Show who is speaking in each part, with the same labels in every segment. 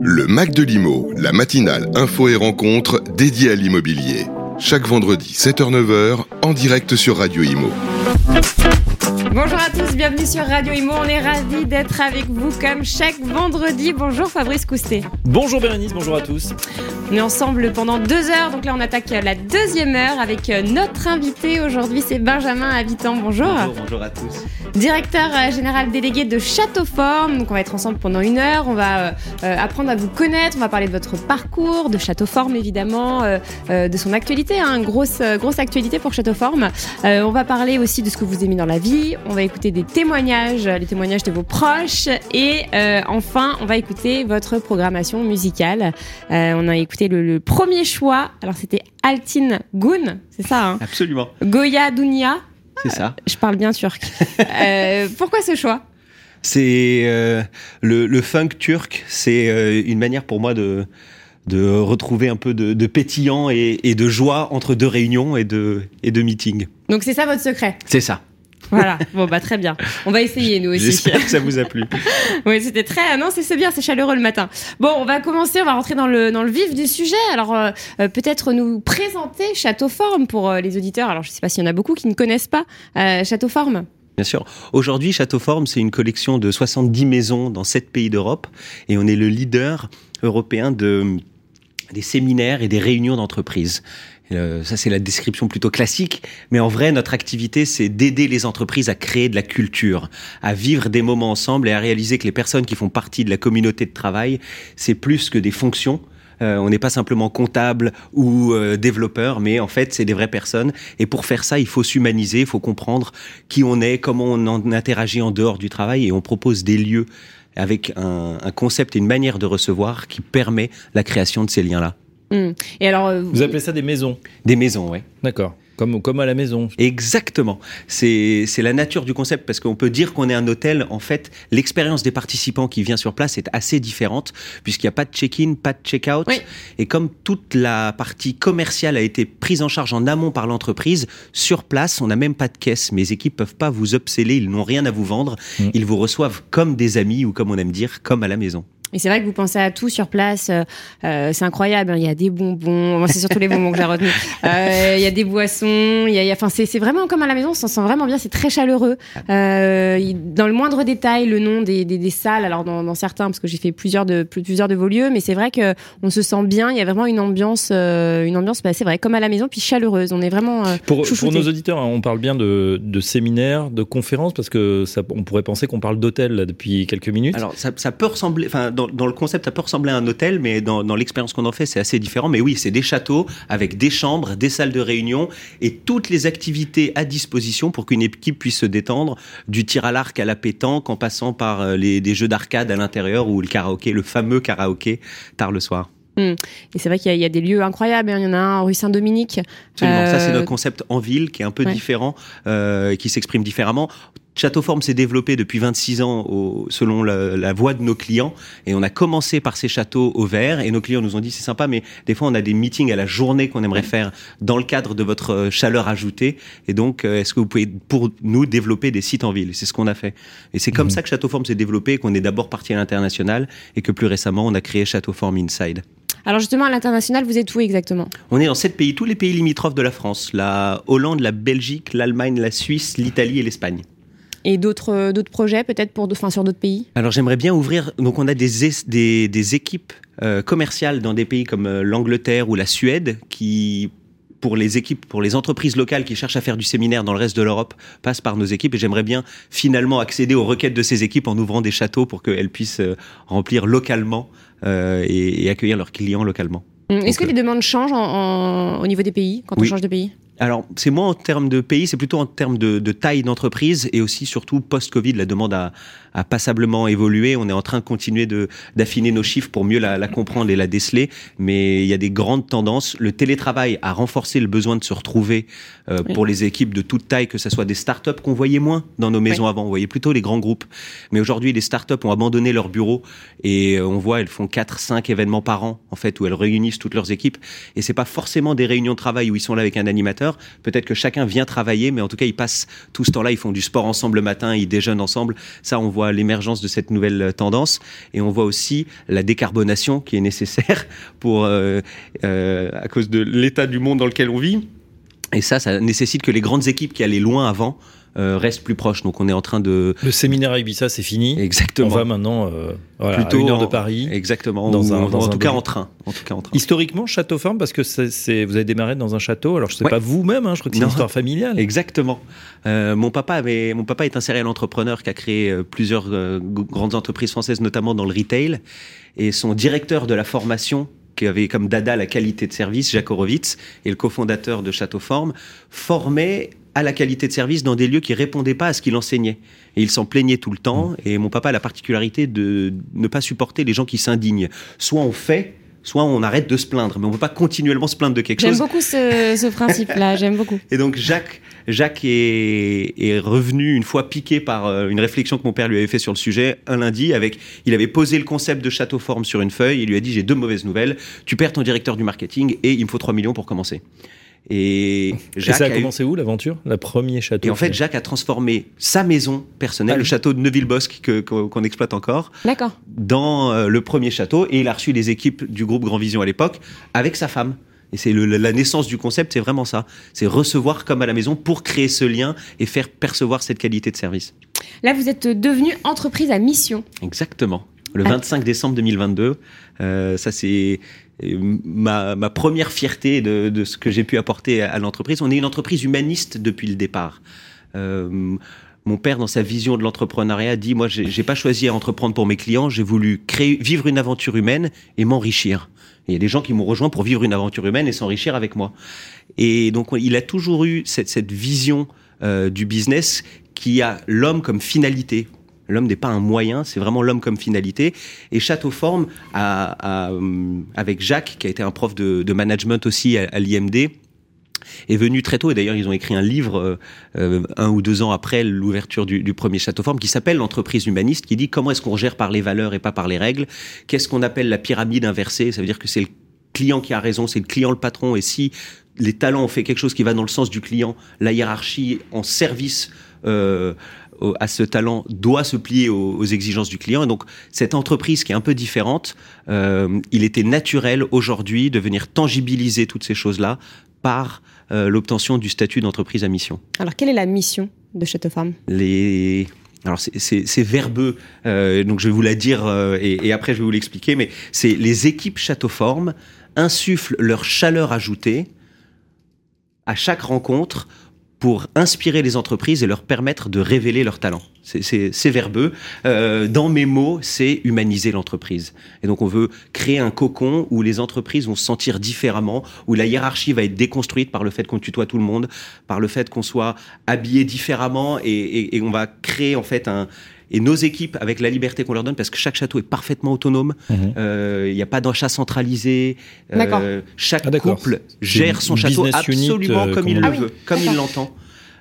Speaker 1: Le Mac de l'Imo, la matinale info et rencontre dédiée à l'immobilier. Chaque vendredi 7h-9h en direct sur Radio Imo.
Speaker 2: Bonjour à tous, bienvenue sur Radio Imo. On est ravis d'être avec vous comme chaque vendredi. Bonjour Fabrice Coustet.
Speaker 3: Bonjour Bérénice, bonjour à tous.
Speaker 2: On est ensemble pendant deux heures, donc là on attaque la deuxième heure avec notre invité aujourd'hui, c'est Benjamin Habitant. Bonjour.
Speaker 4: Bonjour, bonjour à tous.
Speaker 2: Directeur euh, général délégué de Châteauforme. Donc on va être ensemble pendant une heure. On va euh, euh, apprendre à vous connaître. On va parler de votre parcours, de Châteauforme évidemment, de son actualité, hein, grosse grosse actualité pour Châteauforme. on va parler aussi de ce que vous aimez dans la vie. On va écouter des témoignages, les témoignages de vos proches. Et enfin, on va écouter votre programmation musicale. on a écouté le, premier choix. Alors c'était Altin Gun, c'est ça hein
Speaker 4: Absolument.
Speaker 2: Goya Dunia.
Speaker 4: C'est ça.
Speaker 2: Je parle bien turc. Euh, pourquoi ce choix?
Speaker 4: C'est euh, le, funk turc. C'est euh, une manière pour moi de de retrouver un peu de, pétillant et, de joie entre deux réunions et de et de meetings.
Speaker 2: Donc c'est ça votre secret?
Speaker 4: C'est ça.
Speaker 2: Voilà, bon bah très bien. On va essayer nous aussi.
Speaker 4: J'espère que ça vous a plu.
Speaker 2: oui, c'était très. Ah non, c'est bien, c'est chaleureux le matin. Bon, on va commencer, on va rentrer dans le, dans le vif du sujet. Alors, euh, euh, peut-être nous présenter Châteauforme pour euh, les auditeurs. Alors, je ne sais pas s'il y en a beaucoup qui ne connaissent pas Châteauforme.
Speaker 4: Bien sûr. Aujourd'hui, Châteauforme, c'est une collection de 70 maisons dans 7 pays d'Europe et on est le leader européen de, des séminaires et des réunions d'entreprise. Euh, ça, c'est la description plutôt classique. Mais en vrai, notre activité, c'est d'aider les entreprises à créer de la culture, à vivre des moments ensemble et à réaliser que les personnes qui font partie de la communauté de travail, c'est plus que des fonctions. Euh, on n'est pas simplement comptable ou euh, développeur, mais en fait, c'est des vraies personnes. Et pour faire ça, il faut s'humaniser, il faut comprendre qui on est, comment on en interagit en dehors du travail, et on propose des lieux avec un, un concept et une manière de recevoir qui permet la création de ces liens-là.
Speaker 2: Hmm. Et alors,
Speaker 3: euh, vous appelez ça des maisons
Speaker 4: Des maisons, oui.
Speaker 3: D'accord. Comme, comme à la maison.
Speaker 4: Exactement. C'est la nature du concept parce qu'on peut dire qu'on est un hôtel. En fait, l'expérience des participants qui vient sur place est assez différente puisqu'il n'y a pas de check-in, pas de check-out. Et comme toute la partie commerciale a été prise en charge en amont par l'entreprise, sur place, on n'a même pas de caisse. Mes équipes peuvent pas vous upseller, ils n'ont rien à vous vendre. Hmm. Ils vous reçoivent comme des amis ou comme on aime dire, comme à la maison.
Speaker 2: Et c'est vrai que vous pensez à tout sur place. Euh, euh, c'est incroyable. Hein. Il y a des bonbons. c'est surtout les bonbons que j'ai retenus. Euh, il y a des boissons. Il y a, enfin, c'est, c'est vraiment comme à la maison. On s'en sent vraiment bien. C'est très chaleureux. Euh, dans le moindre détail, le nom des, des, des salles. Alors dans, dans, certains, parce que j'ai fait plusieurs de plusieurs de vos lieux, mais c'est vrai que on se sent bien. Il y a vraiment une ambiance, euh, une ambiance. Bah, c'est vrai, comme à la maison, puis chaleureuse. On est vraiment.
Speaker 3: pour, pour nos auditeurs, hein, on parle bien de, de séminaires, de conférences, parce que ça, on pourrait penser qu'on parle d'hôtel depuis quelques minutes.
Speaker 4: Alors ça, ça peut ressembler. Enfin dans, le concept, ça peut ressembler à un hôtel, mais dans, l'expérience qu'on en fait, c'est assez différent. Mais oui, c'est des châteaux avec des chambres, des salles de réunion et toutes les activités à disposition pour qu'une équipe puisse se détendre, du tir à l'arc à la pétanque, en passant par euh, les, des jeux d'arcade à l'intérieur ou le karaoké, le fameux karaoké tard le soir.
Speaker 2: Hmm. Et c'est vrai qu'il y, a des lieux incroyables. Hein. Il y en a un rue Saint-Dominique.
Speaker 4: Absolument. Ça, c'est euh, notre concept en ville qui est un peu différent, euh, qui s'exprime différemment. Châteauforme s'est développé depuis 26 ans au, selon la, la, voix de nos clients et on a commencé par ces châteaux au vert et nos clients nous ont dit c'est sympa mais des fois on a des meetings à la journée qu'on aimerait faire dans le cadre de votre euh, chaleur ajoutée et donc euh, est-ce que vous pouvez pour nous développer des sites en ville? C'est ce qu'on a fait et c'est comme mmh. ça que Châteauforme s'est développé qu'on est d'abord parti à l'international et que plus récemment on a créé Châteauforme Inside.
Speaker 2: Alors justement, à l'international, vous êtes où exactement?
Speaker 4: On est dans sept pays, tous les pays limitrophes de la France, la Hollande, la Belgique, l'Allemagne, la Suisse, l'Italie et l'Espagne.
Speaker 2: Et d'autres euh, d'autres projets peut-être pour enfin sur d'autres pays?
Speaker 4: Alors j'aimerais bien ouvrir. Donc on a des des, des équipes euh, commerciales dans des pays comme euh, l'Angleterre ou la Suède qui pour les équipes, pour les entreprises locales qui cherchent à faire du séminaire dans le reste de l'Europe, passent par nos équipes. Et j'aimerais bien finalement accéder aux requêtes de ces équipes en ouvrant des châteaux pour qu'elles puissent remplir localement et, accueillir leurs clients localement.
Speaker 2: Est-ce que les demandes changent au niveau des pays quand on change de pays?
Speaker 4: Alors, c'est moins en termes de pays, c'est plutôt en termes de, taille d'entreprise et aussi surtout post-Covid, la demande a, a, passablement évolué. On est en train de continuer de d'affiner nos chiffres pour mieux la, la, comprendre et la déceler, mais il y a des grandes tendances. Le télétravail a renforcé le besoin de se retrouver euh, pour les équipes de toute taille, que ce soit des startups qu'on voyait moins dans nos maisons avant, on voyait plutôt les grands groupes. Mais aujourd'hui, les startups ont abandonné leurs bureaux et euh, on voit elles font 4 5 événements par an en fait où elles réunissent toutes leurs équipes et c'est pas forcément des réunions de travail où ils sont là avec un animateur. Peut-être que chacun vient travailler, mais en tout cas, ils passent tout ce temps-là, ils font du sport ensemble le matin, ils déjeunent ensemble. Ça, on voit l'émergence de cette nouvelle tendance. Et on voit aussi la décarbonation qui est nécessaire pour, euh, euh, à cause de l'état du monde dans lequel on vit. Et ça, ça nécessite que les grandes équipes qui allaient loin avant euh, restent plus proches. Donc on est en train de...
Speaker 3: Le séminaire à Ibiza, c'est fini.
Speaker 4: Exactement.
Speaker 3: On va maintenant euh, voilà,
Speaker 4: Plutôt
Speaker 3: à une heure de Paris.
Speaker 4: Exactement.
Speaker 3: Dans
Speaker 4: Ou
Speaker 3: un-
Speaker 4: en,
Speaker 3: dans
Speaker 4: en
Speaker 3: un
Speaker 4: tout cas en train. En tout cas en train.
Speaker 3: Historiquement, Château Forme, parce que c'est- vous avez démarré dans un château. Alors, je sais
Speaker 4: Ouais.
Speaker 3: pas vous-même, hein, je crois que c'est une histoire familiale.
Speaker 4: Exactement. Euh, mon papa avait, mon papa est un serial entrepreneur qui a créé plusieurs grandes entreprises françaises, notamment dans le retail. Et son directeur de la formation, qui avait comme dada la qualité de service, Jacques Horowitz, et le cofondateur de Château Forme, formait à la qualité de service dans des lieux qui répondaient pas à ce qu'il enseignait. Et il s'en plaignait tout le temps. Et mon papa a la particularité de ne pas supporter les gens qui s'indignent. Soit on fait, soit on arrête de se plaindre. Mais on ne peut pas continuellement se plaindre de quelque
Speaker 2: J'aime
Speaker 4: chose.
Speaker 2: beaucoup ce, ce principe-là, j'aime beaucoup.
Speaker 4: Et donc Jacques, Jacques est, est revenu une fois piqué par euh, une réflexion que mon père lui avait fait sur le sujet un lundi. Avec, il avait posé le concept de château forme sur une feuille. Il lui a dit j'ai deux mauvaises nouvelles. Tu perds ton directeur du marketing et il me faut 3 millions pour commencer. Et
Speaker 3: Et
Speaker 4: Jacques
Speaker 3: ça a
Speaker 4: a eu-
Speaker 3: commencé où l'aventure? La premier château.
Speaker 4: et en fait, Jacques a transformé sa maison personnelle,
Speaker 3: Ah
Speaker 4: le château de Neuville-Bosque que- qu'on exploite encore, dans euh, le premier château. Et il a reçu les équipes du groupe Grand Vision à l'époque avec sa femme. Et c'est le- la naissance du concept, c'est vraiment ça. C'est recevoir comme à la maison pour créer ce lien et faire percevoir cette qualité de service.
Speaker 2: Là, vous êtes devenu entreprise à mission.
Speaker 4: Exactement. Le
Speaker 2: Ah.
Speaker 4: 25 décembre 2022, euh, ça c'est ma, première fierté de, ce que j'ai pu apporter à, l'entreprise. On est une entreprise humaniste depuis le départ. Euh, mon père, dans sa vision de l'entrepreneuriat, dit moi, j'ai pas choisi à entreprendre pour mes clients, j'ai voulu vivre une aventure humaine et m'enrichir. Il y a des gens qui m'ont rejoint pour vivre une aventure humaine et s'enrichir avec moi. Et donc, il a toujours eu cette, cette vision euh, du business qui a l'homme comme finalité. L'homme n'est pas un moyen, c'est vraiment l'homme comme finalité. Et Château Forme, a, hum, avec Jacques, qui a été un prof de, management aussi à, l'IMD, est venu très tôt. Et d'ailleurs, ils ont écrit un livre euh, euh, un ou deux ans après l'ouverture du, du premier Château Forme qui s'appelle L'entreprise humaniste, qui dit comment est-ce qu'on gère par les valeurs et pas par les règles. Qu'est-ce qu'on appelle la pyramide inversée? Ça veut dire que c'est le client qui a raison, c'est le client le patron. Et si les talents ont fait quelque chose qui va dans le sens du client, la hiérarchie en service euh, au- à ce talent doit se plier aux, aux exigences du client. Et donc, cette entreprise qui est un peu différente, euh, il était naturel aujourd'hui de venir tangibiliser toutes ces choses-là par euh, l'obtention du statut d'entreprise à mission.
Speaker 2: Alors, quelle est la mission de Château Farm?
Speaker 4: Les alors c'est- verbeux, euh, donc je vais vous la dire euh, et, et après je vais vous l'expliquer. Mais c'est les équipes Châteauforme insufflent leur chaleur ajoutée à chaque rencontre pour inspirer les entreprises et leur permettre de révéler leurs talents. C'est- verbeux. Euh, dans mes mots, c'est humaniser l'entreprise. Et donc, on veut créer un cocon où les entreprises vont se sentir différemment, où la hiérarchie va être déconstruite par le fait qu'on tutoie tout le monde, par le fait qu'on soit habillé différemment, et, et- et on va créer en fait un et nos équipes, avec la liberté qu'on leur donne, parce que chaque château est parfaitement autonome,
Speaker 3: Mhm.
Speaker 4: euh, il n'y a pas d'achat centralisé. euh, chaque
Speaker 3: Ah,
Speaker 4: couple gère son château
Speaker 3: unit,
Speaker 4: absolument
Speaker 3: euh,
Speaker 4: comme il le veut,
Speaker 2: Ah oui,
Speaker 4: comme il l'entend.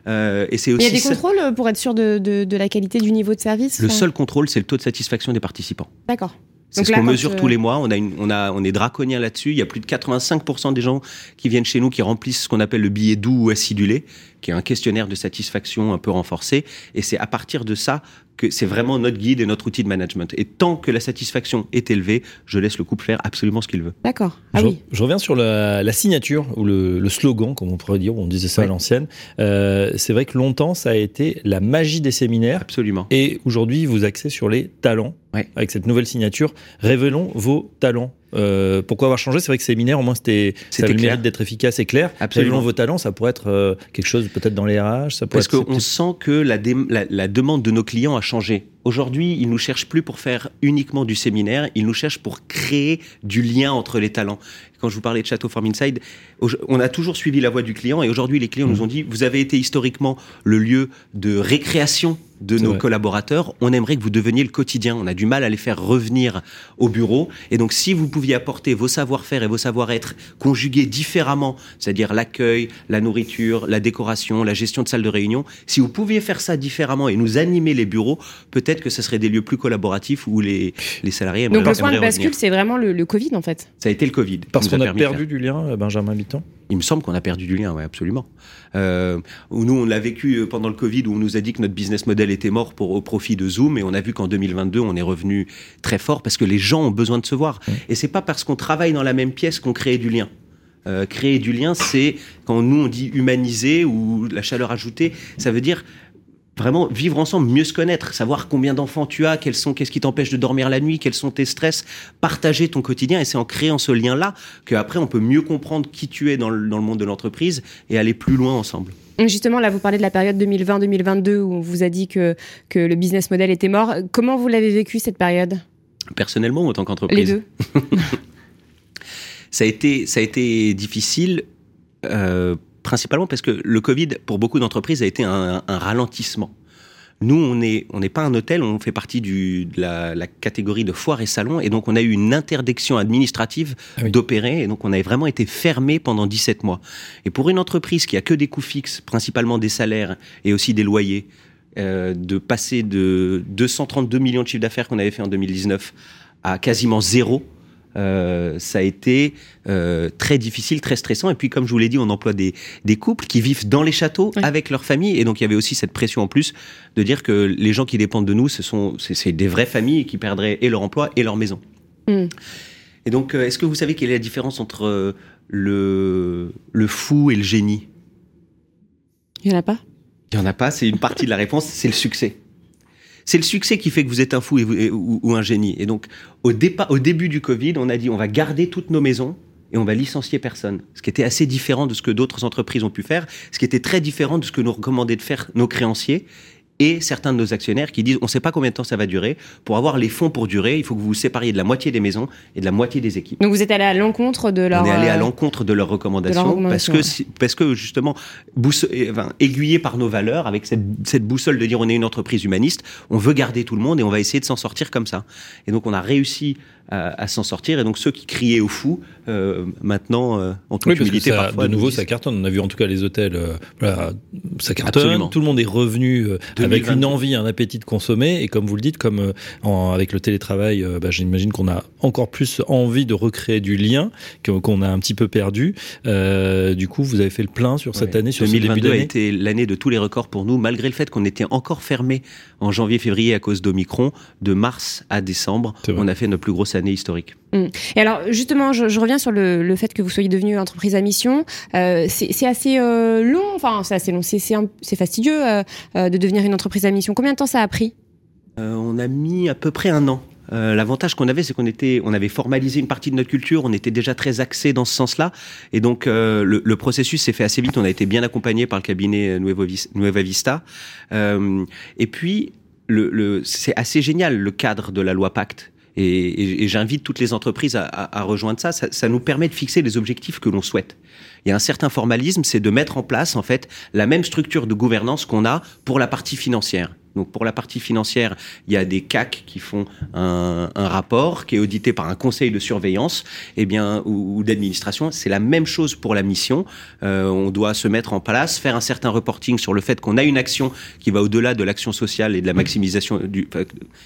Speaker 4: Euh, et c'est
Speaker 2: Il y
Speaker 4: aussi
Speaker 2: a des
Speaker 4: ça-
Speaker 2: contrôles pour être sûr de, de- de la qualité du niveau de service
Speaker 4: le
Speaker 2: enfin,
Speaker 4: seul contrôle, c'est le taux de satisfaction des participants.
Speaker 2: D'accord.
Speaker 4: C'est ce qu'on mesure tous les mois. On a, une, on a, on est draconien là-dessus. Il y a plus de 85% des gens qui viennent chez nous qui remplissent ce qu'on appelle le billet doux ou acidulé, qui est un questionnaire de satisfaction un peu renforcé. Et c'est à partir de ça que c'est vraiment notre guide et notre outil de management. Et tant que la satisfaction est élevée, je laisse le couple faire absolument ce qu'il veut.
Speaker 2: D'accord. Ah
Speaker 3: je,
Speaker 2: oui.
Speaker 3: je reviens sur la, la signature ou le, le slogan, comme on pourrait dire, on disait ça à l'ancienne. Euh, c'est vrai que longtemps, ça a été la magie des séminaires.
Speaker 4: Absolument.
Speaker 3: Et aujourd'hui, vous axez sur les talents.
Speaker 4: Ouais.
Speaker 3: Avec cette nouvelle signature, révélons vos talents. Euh, pourquoi avoir changé? C'est vrai que séminaire, au moins, c'était, ça avait le mérite d'être efficace et clair.
Speaker 4: Absolument.
Speaker 3: Révélons vos talents, ça pourrait être euh, quelque chose peut-être dans les RH, ça pourrait
Speaker 4: Parce qu'on sent que la, la- la demande de nos clients a changé. Aujourd'hui, ils nous cherchent plus pour faire uniquement du séminaire, ils nous cherchent pour créer du lien entre les talents. Quand je vous parlais de Château Farm Inside, on a toujours suivi la voie du client et aujourd'hui, les clients nous ont dit, vous avez été historiquement le lieu de récréation de nos
Speaker 3: vrai.
Speaker 4: collaborateurs. On aimerait que vous deveniez le quotidien. On a du mal à les faire revenir au bureau. Et donc, si vous pouviez apporter vos savoir-faire et vos savoir-être conjugués différemment, c'est-à-dire l'accueil, la nourriture, la décoration, la gestion de salle de réunion, si vous pouviez faire ça différemment et nous animer les bureaux, peut-être peut-être que ce serait des lieux plus collaboratifs où les, les salariés
Speaker 2: Donc le point de bascule, c'est vraiment le, le Covid en fait.
Speaker 4: Ça a été le Covid.
Speaker 3: Parce qu'on a perdu du lien, euh, Benjamin Bitton
Speaker 4: Il me semble qu'on a perdu du lien, ouais, absolument. Euh, nous, on l'a vécu euh, pendant le Covid, où on nous a dit que notre business model était mort pour, au profit de Zoom, et on a vu qu'en 2022, on est revenu très fort parce que les gens ont besoin de se voir. Et c'est pas parce qu'on travaille dans la même pièce qu'on crée du lien. Euh, créer du lien, c'est quand nous on dit humaniser ou la chaleur ajoutée, ça veut dire vraiment vivre ensemble, mieux se connaître, savoir combien d'enfants tu as, quels sont, qu'est-ce qui t'empêche de dormir la nuit, quels sont tes stress, partager ton quotidien. Et c'est en créant ce lien-là qu'après on peut mieux comprendre qui tu es dans le, dans le monde de l'entreprise et aller plus loin ensemble.
Speaker 2: Justement, là, vous parlez de la période 2020-2022 où on vous a dit que, que le business model était mort. Comment vous l'avez vécu cette période?
Speaker 4: Personnellement ou en tant
Speaker 2: Les
Speaker 4: qu'entreprise
Speaker 2: deux
Speaker 4: ça a été, ça a été difficile, euh, principalement parce que le Covid, pour beaucoup d'entreprises, a été un, un ralentissement. Nous, on n'est on pas un hôtel, on fait partie du, de la, la catégorie de foires et salons, et donc on a eu une interdiction administrative
Speaker 3: Ah oui.
Speaker 4: d'opérer, et donc on a vraiment été fermé pendant 17 mois. Et pour une entreprise qui a que des coûts fixes, principalement des salaires et aussi des loyers, euh, de passer de 232 millions de chiffre d'affaires qu'on avait fait en 2019 à quasiment zéro, euh, ça a été euh, très difficile, très stressant. Et puis, comme je vous l'ai dit, on emploie des, des couples qui vivent dans les châteaux
Speaker 2: Oui.
Speaker 4: avec leur famille. Et donc, il y avait aussi cette pression en plus de dire que les gens qui dépendent de nous, ce sont c'est des vraies familles qui perdraient et leur emploi et leur maison.
Speaker 2: Mm.
Speaker 4: Et donc, euh, est-ce que vous savez quelle est la différence entre le, le fou et le génie?
Speaker 2: Il n'y en a pas?
Speaker 4: Il n'y en a pas, c'est une partie de la réponse, c'est le succès. C'est le succès qui fait que vous êtes un fou ou, ou un génie. Et donc, au, au début du Covid, on a dit on va garder toutes nos maisons et on va licencier personne. Ce qui était assez différent de ce que d'autres entreprises ont pu faire, ce qui était très différent de ce que nous recommandaient de faire nos créanciers et certains de nos actionnaires qui disent on ne sait pas combien de temps ça va durer. Pour avoir les fonds pour durer, il faut que vous vous sépariez de la moitié des maisons et de la moitié des équipes.
Speaker 2: Donc vous êtes allé à l'encontre de leur.
Speaker 4: On est allé à
Speaker 2: euh,
Speaker 4: l'encontre de leurs recommandations, parce que parce que justement eh, enfin, aiguillé par nos valeurs avec cette, cette boussole de dire on est une entreprise humaniste, on veut garder tout le monde et on va essayer de s'en sortir comme ça. Et donc on a réussi à, à s'en sortir et donc ceux qui criaient au fou euh, maintenant euh, en toute
Speaker 3: Oui,
Speaker 4: humilité
Speaker 3: ça,
Speaker 4: parfois
Speaker 3: de nouveau,
Speaker 4: disent-
Speaker 3: ça cartonne. On a vu en tout cas les hôtels, euh, voilà, ça cartonne.
Speaker 4: Absolument.
Speaker 3: Tout le monde est revenu euh, avec
Speaker 4: 2022.
Speaker 3: une envie, un appétit de consommer. Et comme vous le dites, comme euh, en- avec le télétravail, euh, bah, j'imagine qu'on a encore plus envie de recréer du lien qu'on a un petit peu perdu. Euh, du coup, vous avez fait le plein sur cette
Speaker 4: Ouais.
Speaker 3: année, sur ce début
Speaker 4: 2022 a
Speaker 3: d'année.
Speaker 4: été l'année de tous les records pour nous, malgré le fait qu'on était encore fermé en janvier-février à cause d'Omicron. De mars à décembre, on a fait notre plus grosse année historique.
Speaker 2: Et alors, justement, je, reviens sur le, fait que vous soyez devenu entreprise à mission. Euh, c'est assez euh, long, enfin, c'est assez long, c'est- fastidieux euh, de devenir une entreprise à mission. Combien de temps ça a pris?
Speaker 4: On a mis à peu près un an. L'avantage qu'on avait, c'est qu'on était, on avait formalisé une partie de notre culture, on était déjà très axé dans ce sens-là, et donc le, processus s'est fait assez vite. On a été bien accompagné par le cabinet Nueva Vista, et puis c'est assez génial le cadre de la loi Pacte. Et, et- et j'invite toutes les entreprises à, à- à rejoindre ça. ça. Ça nous permet de fixer les objectifs que l'on souhaite. Il y a un certain formalisme, c'est de mettre en place en fait la même structure de gouvernance qu'on a pour la partie financière. Donc pour la partie financière, il y a des CAC qui font un, un rapport qui est audité par un conseil de surveillance, eh bien ou, ou d'administration. C'est la même chose pour la mission. Euh, on doit se mettre en place, faire un certain reporting sur le fait qu'on a une action qui va au-delà de l'action sociale et de la maximisation du,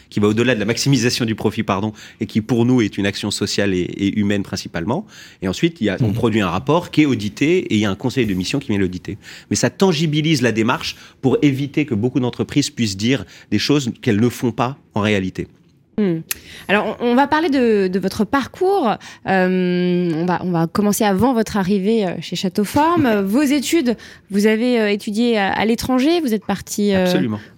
Speaker 4: qui va au-delà de la maximisation du profit, pardon, et qui pour nous est une action sociale et, et humaine principalement. Et ensuite, il y a, on produit un rapport qui est audité et il y a un conseil de mission qui vient l'auditer. Mais ça tangibilise la démarche pour éviter que beaucoup d'entreprises puissent dire des choses qu'elles ne font pas en réalité.
Speaker 2: Hmm. Alors, on, va parler de, de votre parcours. Euh, on, va, on va commencer avant votre arrivée euh, chez Château Forme. Euh, Vos études, vous avez euh, étudié à, à l'étranger. Vous êtes parti euh,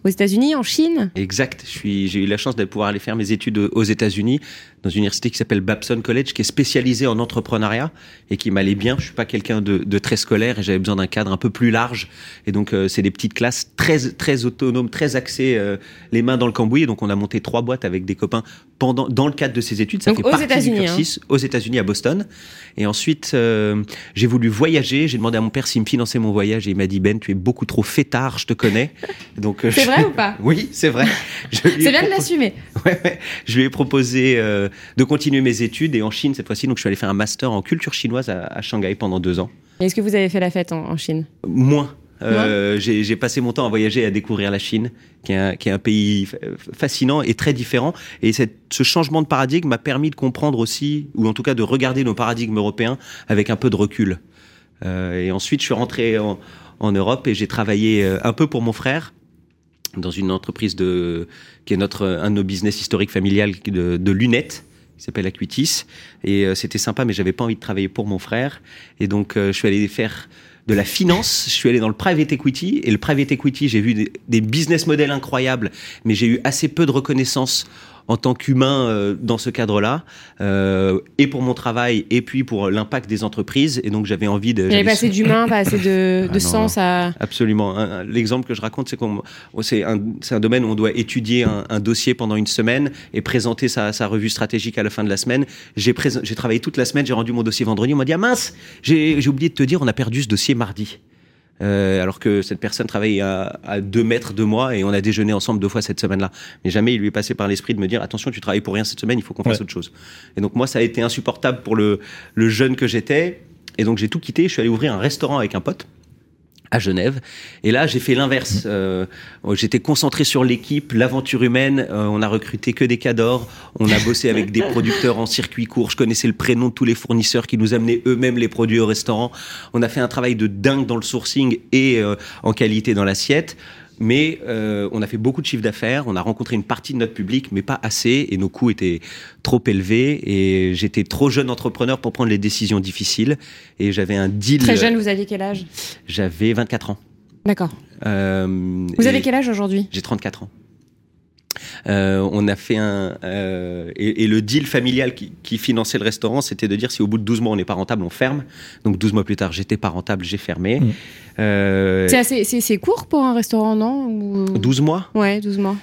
Speaker 2: aux États-Unis, en Chine.
Speaker 4: Exact. J'ai eu la chance de pouvoir aller faire mes études aux États-Unis dans une université qui s'appelle Babson College, qui est spécialisée en entrepreneuriat et qui m'allait bien. Je suis pas quelqu'un de, de très scolaire et j'avais besoin d'un cadre un peu plus large. Et donc, euh, c'est des petites classes très, très autonomes, très axées, euh, les mains dans le cambouis. Et donc, on a monté trois boîtes avec des copains pendant, dans le cadre de ces études. Ça
Speaker 2: Donc,
Speaker 4: fait
Speaker 2: aux
Speaker 4: partie du
Speaker 2: États-Unis, hein.
Speaker 4: cursus aux États-Unis, à Boston. Et ensuite, euh, j'ai voulu voyager. J'ai demandé à mon père s'il me finançait mon voyage et il m'a dit Ben, tu es beaucoup trop fêtard, je te connais. Donc, euh,
Speaker 2: C'est
Speaker 4: je-
Speaker 2: vrai ou pas?
Speaker 4: Oui, c'est vrai.
Speaker 2: C'est bien de l'assumer.
Speaker 4: Ouais, ouais. Je lui ai proposé euh, de continuer mes études et en Chine cette fois-ci. Donc, je suis allé faire un master en culture chinoise à, à Shanghai pendant deux ans.
Speaker 2: Est-ce que vous avez fait la fête en, en Chine?
Speaker 4: Moins. Euh, j'ai passé mon temps à voyager et à découvrir la Chine, qui est un, qui est un pays fascinant et très différent. Et cette, ce changement de paradigme m'a permis de comprendre aussi, ou en tout cas de regarder nos paradigmes européens avec un peu de recul. Euh, et ensuite, je suis rentré en, en Europe et j'ai travaillé euh, un peu pour mon frère dans une entreprise de, qui est notre, un de nos business historiques familial de, de lunettes qui s'appelle Acuitis. Et euh, c'était sympa, mais j'avais pas envie de travailler pour mon frère. Et donc, euh, je suis allé faire de la finance. Je suis allé dans le private equity. Et le private equity, j'ai vu des, des business models incroyables, mais j'ai eu assez peu de reconnaissance en tant qu'humain euh, dans ce cadre-là, euh, et pour mon travail, et puis pour l'impact des entreprises. Et donc j'avais envie de.
Speaker 2: Il n'y avait pas assez d'humain, pas assez de,
Speaker 4: Ah
Speaker 2: de
Speaker 4: non,
Speaker 2: sens à.
Speaker 4: Absolument. L'exemple que je raconte, c'est qu'on, c'est un, c'est un domaine où on doit étudier un, un dossier pendant une semaine et présenter sa, sa revue stratégique à la fin de la semaine. J'ai, travaillé toute la semaine, j'ai rendu mon dossier vendredi. On m'a dit ah mince, j'ai oublié de te dire, on a perdu ce dossier mardi. Euh, alors que cette personne travaille à, à deux mètres de moi et on a déjeuné ensemble deux fois cette semaine-là. Mais jamais il lui est passé par l'esprit de me dire attention, tu travailles pour rien cette semaine, il faut qu'on fasse autre chose. Et donc moi, ça a été insupportable pour le, le jeune que j'étais. Et donc j'ai tout quitté. Je suis allé ouvrir un restaurant avec un pote à Genève. Et là, j'ai fait l'inverse. Euh, J'étais concentré sur l'équipe, l'aventure humaine. Euh, on a recruté que des cadors. On a bossé avec des producteurs en circuit court. Je connaissais le prénom de tous les fournisseurs qui nous amenaient eux-mêmes les produits au restaurant. On a fait un travail de dingue dans le sourcing et euh, en qualité dans l'assiette. Mais euh, on a fait beaucoup de chiffres d'affaires, on a rencontré une partie de notre public, mais pas assez, et nos coûts étaient trop élevés, et j'étais trop jeune entrepreneur pour prendre les décisions difficiles, et j'avais un deal...
Speaker 2: Très jeune, vous aviez quel âge?
Speaker 4: J'avais 24 ans.
Speaker 2: D'accord.
Speaker 4: Euh,
Speaker 2: Vous avez quel âge aujourd'hui?
Speaker 4: J'ai 34 ans. Euh, on a fait un euh, et, et le deal familial qui, qui finançait le restaurant, c'était de dire si au bout de 12 mois on n'est pas rentable, on ferme. Donc 12 mois plus tard, j'étais pas rentable, j'ai fermé.
Speaker 3: Mmh.
Speaker 4: Euh,
Speaker 2: C'est assez, c'est, c'est court pour un restaurant, non? Ou-
Speaker 4: 12 mois
Speaker 2: Ouais, 12 mois.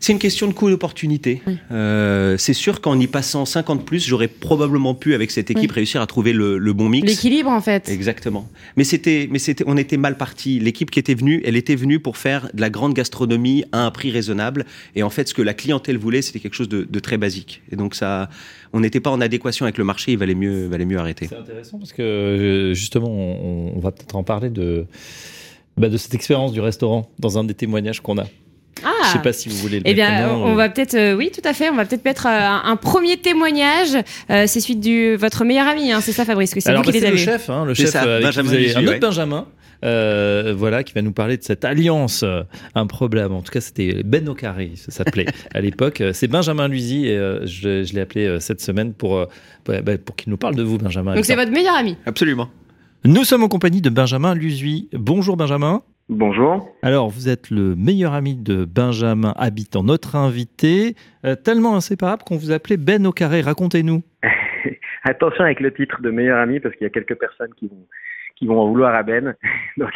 Speaker 4: C'est une question de coût d'opportunité.
Speaker 2: Oui.
Speaker 4: Euh, c'est sûr qu'en y passant 50 plus, j'aurais probablement pu avec cette équipe
Speaker 2: Oui.
Speaker 4: réussir à trouver le, le bon mix.
Speaker 2: L'équilibre, en fait.
Speaker 4: Exactement. Mais c'était, mais c'était, on était mal parti. L'équipe qui était venue, elle était venue pour faire de la grande gastronomie à un prix raisonnable. Et en fait, ce que la clientèle voulait, c'était quelque chose de, de très basique. Et donc ça, on n'était pas en adéquation avec le marché. Il valait mieux, valait mieux arrêter.
Speaker 3: C'est intéressant parce que euh, justement, on, on va peut-être en parler de, bah, de cette expérience du restaurant dans un des témoignages qu'on a.
Speaker 2: Ah
Speaker 3: Je sais pas si vous voulez le
Speaker 2: Eh bien,
Speaker 3: maintenant,
Speaker 2: on va peut-être, euh, oui, tout à fait, on va peut-être mettre euh, un, un premier témoignage. Euh, c'est celui de votre meilleur ami, hein, c'est ça, Fabrice, que c'est
Speaker 3: Alors,
Speaker 2: vous qui
Speaker 3: bah, le chef, hein, le
Speaker 4: C'est
Speaker 3: chef
Speaker 4: ça,
Speaker 3: euh, avec qui
Speaker 4: Benjamin
Speaker 3: vous avez-
Speaker 4: Luzu,
Speaker 3: un autre
Speaker 4: ouais.
Speaker 3: Benjamin, euh, voilà, qui va nous parler de cette alliance euh, improbable. En tout cas, c'était Ben au carré, ça s'appelait à l'époque. Euh, C'est Benjamin Luzy et euh, je, je l'ai appelé euh, cette semaine pour euh, bah, bah, pour qu'il nous parle de vous, Benjamin.
Speaker 2: Donc c'est votre meilleur ami.
Speaker 4: Absolument.
Speaker 3: Nous sommes en compagnie de Benjamin Luzy. Bonjour Benjamin.
Speaker 5: Bonjour.
Speaker 3: Alors, vous êtes le meilleur ami de Benjamin Habitant, notre invité, euh, tellement inséparable qu'on vous appelait Ben au carré. Racontez-nous.
Speaker 5: Attention avec le titre de meilleur ami parce qu'il y a quelques personnes qui vont qui vont en vouloir à Ben. Donc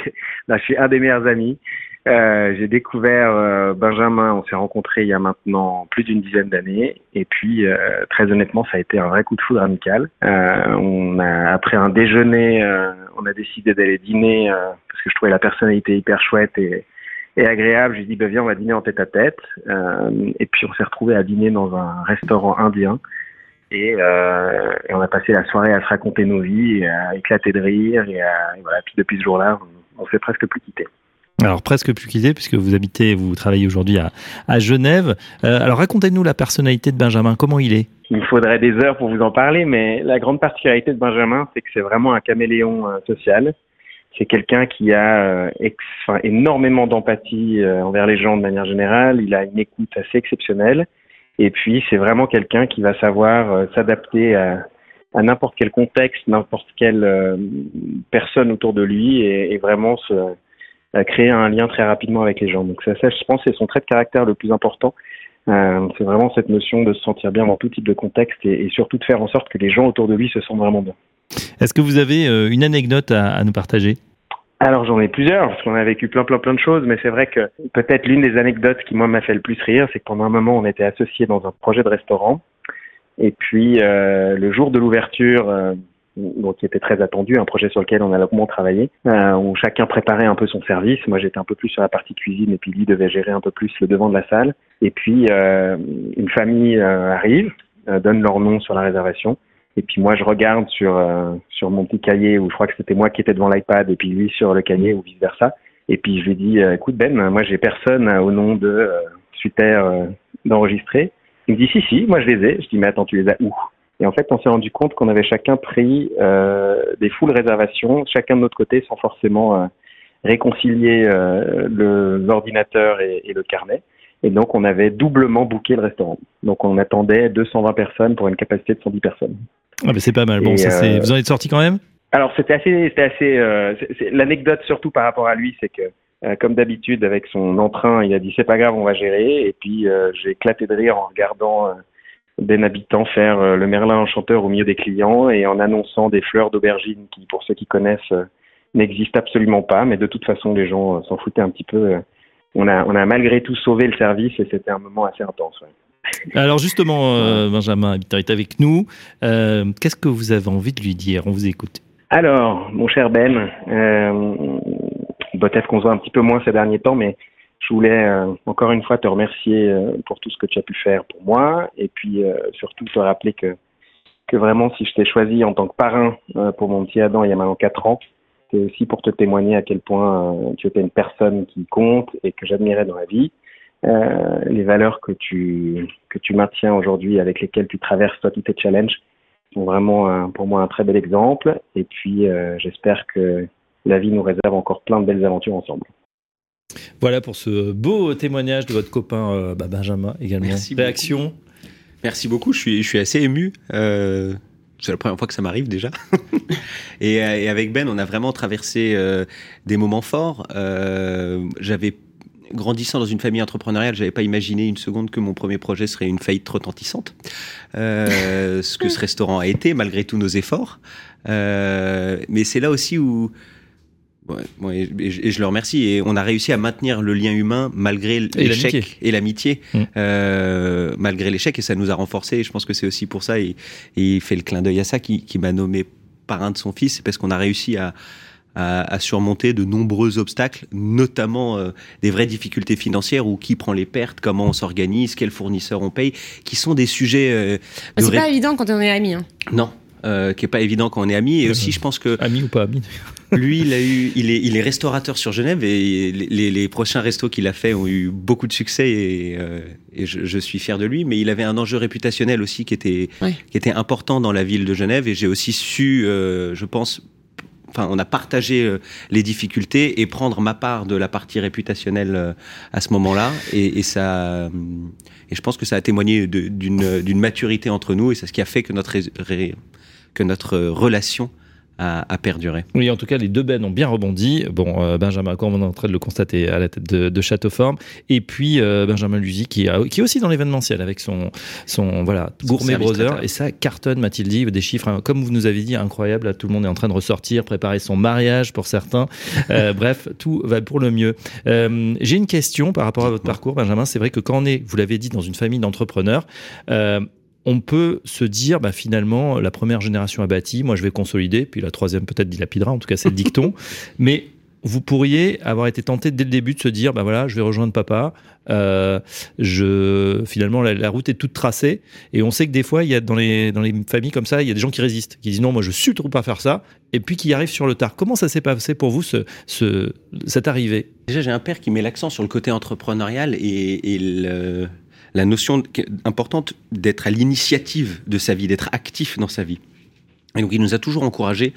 Speaker 5: là, je suis un des meilleurs amis. Euh, j'ai découvert euh, Benjamin, on s'est rencontrés il y a maintenant plus d'une dizaine d'années, et puis euh, très honnêtement, ça a été un vrai coup de foudre amical. On a après un déjeuner, on a décidé d'aller dîner que je trouvais la personnalité hyper chouette et, et agréable. J'ai dit bah viens, on va dîner en tête à tête, Euh, et puis on s'est retrouvé à dîner dans un restaurant indien. Et, euh, et on a passé la soirée à se raconter nos vies, et à éclater de rire, et, à, et voilà. Puis depuis ce jour-là, on, on s'est presque plus quitté.
Speaker 3: Alors, presque plus quitté, puisque vous habitez, vous travaillez aujourd'hui à, à Genève. Euh, alors, racontez-nous la personnalité de Benjamin. Comment il est?
Speaker 5: Il me faudrait des heures pour vous en parler, mais la grande particularité de Benjamin, c'est que c'est vraiment un caméléon euh, social. C'est quelqu'un qui a euh, énormément d'empathie euh, envers les gens de manière générale. Il a une écoute assez exceptionnelle. Et puis, c'est vraiment quelqu'un qui va savoir euh, s'adapter à, n'importe quel contexte, n'importe quelle personne autour de lui et, vraiment créer un lien très rapidement avec les gens. Donc ça, je pense, c'est son trait de caractère le plus important. C'est vraiment cette notion de se sentir bien dans tout type de contexte et surtout de faire en sorte que les gens autour de lui se sentent vraiment bien.
Speaker 3: Est-ce que vous avez euh, une anecdote à, nous partager?
Speaker 5: Alors j'en ai plusieurs parce qu'on a vécu plein plein plein de choses, mais c'est vrai que peut-être l'une des anecdotes qui moi m'a fait le plus rire, c'est que pendant un moment on était associés dans un projet de restaurant et puis euh, le jour de l'ouverture, euh, qui était très attendu, un projet sur lequel on a longuement travaillé, où chacun préparait un peu son service. Moi j'étais un peu plus sur la partie cuisine et puis lui devait gérer un peu plus le devant de la salle. Et puis une famille arrive, donne leur nom sur la réservation. Et puis moi, je regarde sur euh, sur mon petit cahier où je crois que c'était moi qui étais devant l'iPad et puis lui sur le cahier ou vice versa. Et puis je lui dit, euh, écoute Ben, moi j'ai personne au nom de euh, Suter d'enregistrer. Il me dit, si, si, moi je les ai. Je dis, mais attends, tu les as où? Et en fait, on s'est rendu compte qu'on avait chacun pris des full réservations, chacun de notre côté, sans forcément réconcilier l'ordinateur et, et le carnet. Et donc, on avait doublement booké le restaurant. Donc, on attendait 220 personnes pour une capacité de 110 personnes.
Speaker 3: Ah, mais c'est pas mal. Bon, ça, c'est... vous en êtes sorti quand même?
Speaker 5: Alors c'était assez, c'était assez. Euh, l'anecdote surtout par rapport à lui, c'est que euh, comme d'habitude avec son entrain, il a dit c'est pas grave, on va gérer. Et puis euh, j'ai éclaté de rire en regardant Ben Habitant faire le Merlin enchanteur au milieu des clients et en annonçant des fleurs d'aubergine qui, pour ceux qui connaissent, n'existent absolument pas. Mais de toute façon, les gens s'en foutaient un petit peu. On a, on a malgré tout sauvé le service et c'était un moment assez intense.
Speaker 3: Alors justement, Benjamin Habitant est avec nous. Qu'est-ce que vous avez envie de lui dire? On vous écoute.
Speaker 5: Alors, mon cher Ben, euh, peut-être qu'on se voit un petit peu moins ces derniers temps, mais je voulais euh, encore une fois te remercier euh, pour tout ce que tu as pu faire pour moi, et puis euh, surtout te rappeler que que vraiment, si je t'ai choisi en tant que parrain pour mon petit Adam il y a maintenant quatre ans, c'est aussi pour te témoigner à quel point tu étais une personne qui compte et que j'admirais dans la vie. Les valeurs que tu que tu maintiens aujourd'hui, avec lesquelles tu traverses toi tous tes challenges, vraiment pour moi un très bel exemple. Et puis euh, j'espère que la vie nous réserve encore plein de belles aventures ensemble.
Speaker 3: Voilà pour ce beau témoignage de votre copain euh, bah, Benjamin également.
Speaker 4: Merci
Speaker 3: Réaction?
Speaker 4: Beaucoup. Merci beaucoup, je suis, je suis assez ému. Euh, c'est la première fois que ça m'arrive déjà. et, et, avec Ben, on a vraiment traversé des moments forts. J'avais grandissant dans une famille entrepreneuriale, j'avais pas imaginé une seconde que mon premier projet serait une faillite retentissante. Euh, ce que ce restaurant a été, malgré tous nos efforts. Euh, mais c'est là aussi où Ouais, et, je le remercie. Et on a réussi à maintenir le lien humain malgré l'échec et l'amitié, mmh. euh, malgré l'échec. Et ça nous a renforcés. Et je pense que c'est aussi pour ça. Et, et, il fait le clin d'œil à ça qui, qui m'a nommé parrain de son fils. C'est parce qu'on a réussi à, à, surmonter de nombreux obstacles, notamment euh, des vraies difficultés financières ou qui prend les pertes, comment on s'organise, quels fournisseurs on paye, qui sont des sujets. Euh,
Speaker 2: c'est pas évident quand on est ami. Hein.
Speaker 4: Non, euh, qui est pas évident quand on est ami. Et aussi, je pense que
Speaker 3: ami ou pas ami.
Speaker 4: lui, il a eu, il est, il est restaurateur sur Genève et les, les prochains restos qu'il a fait ont eu beaucoup de succès et, euh, et je, je, suis fier de lui. Mais il avait un enjeu réputationnel aussi qui était, qui était important dans la ville de Genève et j'ai aussi su, euh, je pense, enfin, on a partagé euh, les difficultés et prendre ma part de la partie réputationnelle euh, à ce moment-là. Et, ça, et je pense que ça a témoigné d'une maturité entre nous et c'est ce qui a fait que notre, que notre relation à, perdurer.
Speaker 3: Oui, en tout cas, les deux bennes ont bien rebondi. Bon, euh, Benjamin comme on est en train de le constater à la tête de, de Châteauforme, et puis euh, Benjamin Luzi qui, qui est aussi dans l'événementiel avec son, son voilà Gourmet Brother, et ça cartonne, Mathilde dit, des chiffres, hein, comme vous nous avez dit, incroyable. Là, tout le monde est en train de ressortir, préparer son mariage pour certains. Euh, bref, tout va pour le mieux. J'ai une question par rapport à votre parcours, Benjamin. C'est vrai que quand on est, vous l'avez dit, dans une famille d'entrepreneurs, on peut se dire, bah, finalement, la première génération a bâti, moi je vais consolider, puis la troisième peut-être dilapidera, en tout cas c'est le dicton. Mais vous pourriez avoir été tenté dès le début de se dire, bah voilà, je vais rejoindre papa. Euh, je finalement la, route est toute tracée et on sait que des fois il y a dans les dans les familles comme ça, il y a des gens qui résistent, qui disent non, moi je suis trop pas faire ça, et puis qui arrivent sur le tard. Comment ça s'est passé pour vous ce, ce cette arrivée?
Speaker 4: Déjà, j'ai un père qui met l'accent sur le côté entrepreneurial et, et le la notion importante d'être à l'initiative de sa vie, d'être actif dans sa vie. Et donc il nous a toujours encouragés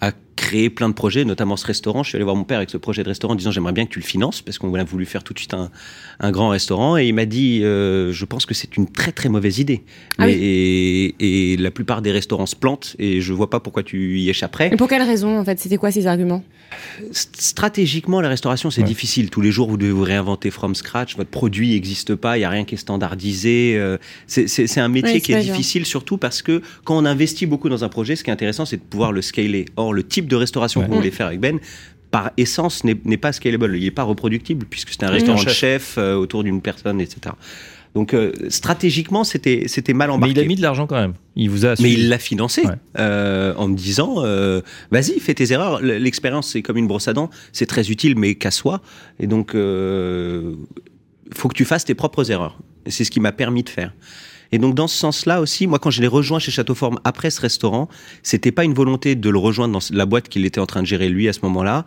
Speaker 4: à créé plein de projets, notamment ce restaurant. Je suis allé voir mon père avec ce projet de restaurant en disant j'aimerais bien que tu le finances parce qu'on a voulu faire tout de suite un, un grand restaurant et il m'a dit euh, je pense que c'est une très très mauvaise idée. Ah et, et, la plupart des restaurants se plantent et je vois pas pourquoi tu y échapperais.
Speaker 2: Et pour quelle raison en fait? C'était quoi ces arguments?
Speaker 4: Stratégiquement, la restauration c'est difficile. Tous les jours vous devez vous réinventer from scratch. Votre produit n'existe pas, il y a rien qui est standardisé. Euh, c'est un métier qui est, difficile surtout parce que quand on investit beaucoup dans un projet, ce qui est intéressant c'est de pouvoir le scaler. Or le type de restauration qu'on voulait faire avec Ben, par essence, n'est pas scalable. Il n'est pas reproductible, puisque c'était un restaurant de chef euh, autour d'une personne, etc. Donc euh, stratégiquement, c'était c'était mal embarqué.
Speaker 3: Mais il a mis de l'argent quand même. Il vous a.
Speaker 4: Mais il l'a financé euh, en me disant vas-y, fais tes erreurs. L'expérience c'est comme une brosse à dents, c'est très utile, mais qu'à soi. Et donc faut que tu fasses tes propres erreurs. C'est ce qui m'a permis de faire. Et donc dans ce sens-là aussi, moi quand je l'ai rejoint chez Château Forme après ce restaurant, c'était pas une volonté de le rejoindre dans la boîte qu'il était en train de gérer lui à ce moment-là.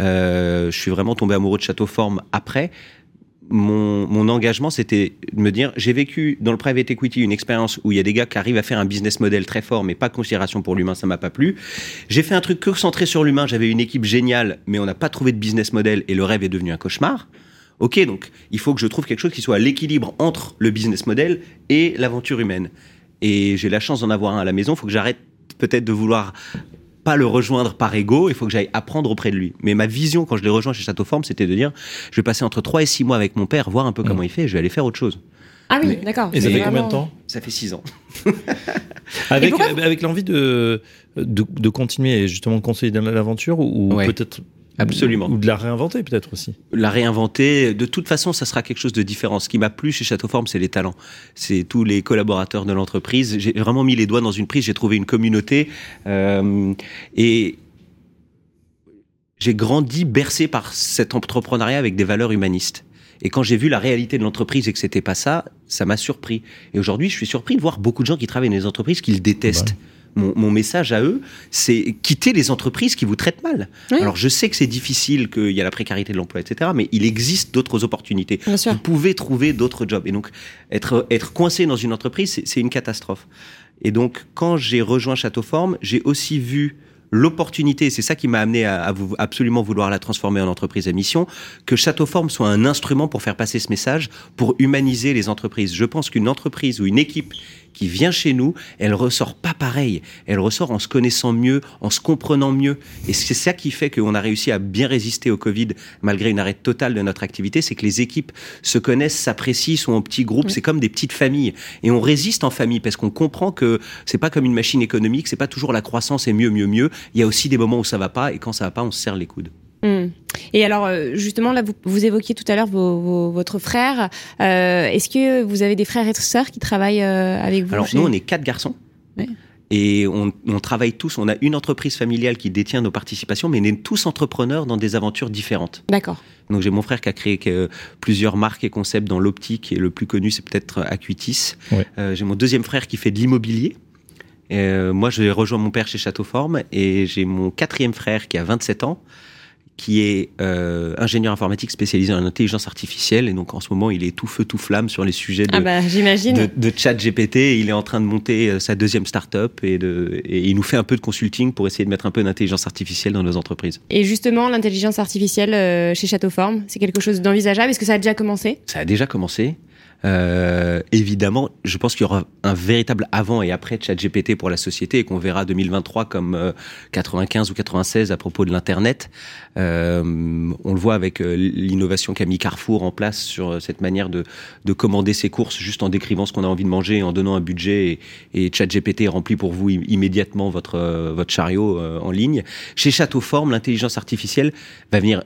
Speaker 4: Euh, je suis vraiment tombé amoureux de Château Forme après. Mon, mon engagement, c'était de me dire, j'ai vécu dans le private equity une expérience où il y a des gars qui arrivent à faire un business model très fort, mais pas de considération pour l'humain, ça m'a pas plu. J'ai fait un truc que centré sur l'humain, j'avais une équipe géniale, mais on n'a pas trouvé de business model et le rêve est devenu un cauchemar. Ok, donc il faut que je trouve quelque chose qui soit à l'équilibre entre le business model et l'aventure humaine. Et j'ai la chance d'en avoir un à la maison, il faut que j'arrête peut-être de vouloir pas le rejoindre par ego, il faut que j'aille apprendre auprès de lui. Mais ma vision quand je l'ai rejoint chez Château Forme, c'était de dire, je vais passer entre 3 et 6 mois avec mon père, voir un peu comment il fait, et je vais aller faire autre chose.
Speaker 2: Ah oui, d'accord.
Speaker 3: Et ça fait combien de temps
Speaker 4: Ça fait 6 ans.
Speaker 3: avec, l'envie de, de, de continuer et justement de consolider l'aventure ou, ou
Speaker 4: Ouais.
Speaker 3: peut-être
Speaker 4: Absolument.
Speaker 3: ou de la réinventer peut-être aussi.
Speaker 4: la réinventer. De toute façon, ça sera quelque chose de différent. Ce qui m'a plu chez Château Forme, c'est les talents. C'est tous les collaborateurs de l'entreprise. J'ai vraiment mis les doigts dans une prise. J'ai trouvé une communauté euh, et j'ai grandi bercé par cet entrepreneuriat avec des valeurs humanistes. Et quand j'ai vu la réalité de l'entreprise et que c'était pas ça, ça m'a surpris. Et aujourd'hui, je suis surpris de voir beaucoup de gens qui travaillent dans les entreprises qu'ils détestent. Mon, mon message à eux, c'est quitter les entreprises qui vous traitent mal.
Speaker 2: Oui.
Speaker 4: Alors je sais que c'est difficile, qu'il y a la précarité de l'emploi, etc. Mais il existe d'autres opportunités.
Speaker 2: Bien sûr.
Speaker 4: Vous pouvez trouver d'autres jobs. Et donc, être, être coincé dans une entreprise, c'est- une catastrophe. Et donc, quand j'ai rejoint Château Forme, j'ai aussi vu l'opportunité, c'est ça qui m'a amené à, à vous, absolument vouloir la transformer en entreprise à mission, que Château Forme soit un instrument pour faire passer ce message, pour humaniser les entreprises. Je pense qu'une entreprise ou une équipe qui vient chez nous, elle ressort pas pareil. Elle ressort en se connaissant mieux, en se comprenant mieux. Et c'est ça qui fait qu'on a réussi à bien résister au Covid malgré une arrêt totale de notre activité, c'est que les équipes se connaissent, s'apprécient, sont en petits groupes. C'est comme des petites familles. Et on résiste en famille parce qu'on comprend que c'est pas comme une machine économique, c'est pas toujours la croissance et mieux, mieux, mieux. Il y a aussi des moments où ça va pas et quand ça va pas, on se serre les coudes.
Speaker 2: Et alors, euh, justement, là, vous, vous évoquiez tout à l'heure vos, vos- votre frère. Euh, Est-ce que vous avez des frères et sœurs qui travaillent euh, avec vous
Speaker 4: Alors
Speaker 2: chez-
Speaker 4: nous, on est quatre garçons.
Speaker 2: Ouais.
Speaker 4: Et on, on travaille tous, on a une entreprise familiale qui détient nos participations, mais on est tous entrepreneurs dans des aventures différentes.
Speaker 2: D'accord.
Speaker 4: Donc j'ai mon frère qui a créé que- plusieurs marques et concepts dans l'optique, et le plus connu c'est peut-être Acuitis.
Speaker 3: Ouais.
Speaker 4: Euh, j'ai mon deuxième frère qui fait de l'immobilier. Euh, moi, j'ai rejoint mon père chez Château Forme, et j'ai mon quatrième frère qui a 27 ans, qui est euh, ingénieur informatique spécialisé en intelligence artificielle, et donc en ce moment, il est tout feu tout flamme sur les sujets de,
Speaker 2: Ah bah, j'imagine.
Speaker 4: de, de chat GPT. Il est en train de monter euh, sa deuxième start-up et, de, et il nous fait un peu de consulting pour essayer de mettre un peu d'intelligence artificielle dans nos entreprises.
Speaker 2: Et justement, l'intelligence artificielle euh, chez Châteauforme, c'est quelque chose d'envisageable? Est-ce que ça a déjà commencé?
Speaker 4: Ça a déjà commencé. Euh, évidemment, je pense qu'il y aura un véritable avant et après ChatGPT pour la société et qu'on verra 2023 comme euh, 95 ou 96 à propos de l'internet. Euh, on le voit avec euh, l'innovation qu'a mis Carrefour en place sur euh, cette manière de, de commander ses courses juste en décrivant ce qu'on a envie de manger, en donnant un budget et, et ChatGPT remplit pour vous im- immédiatement votre euh, votre chariot euh, en ligne. Chez Château Forme, l'intelligence artificielle va venir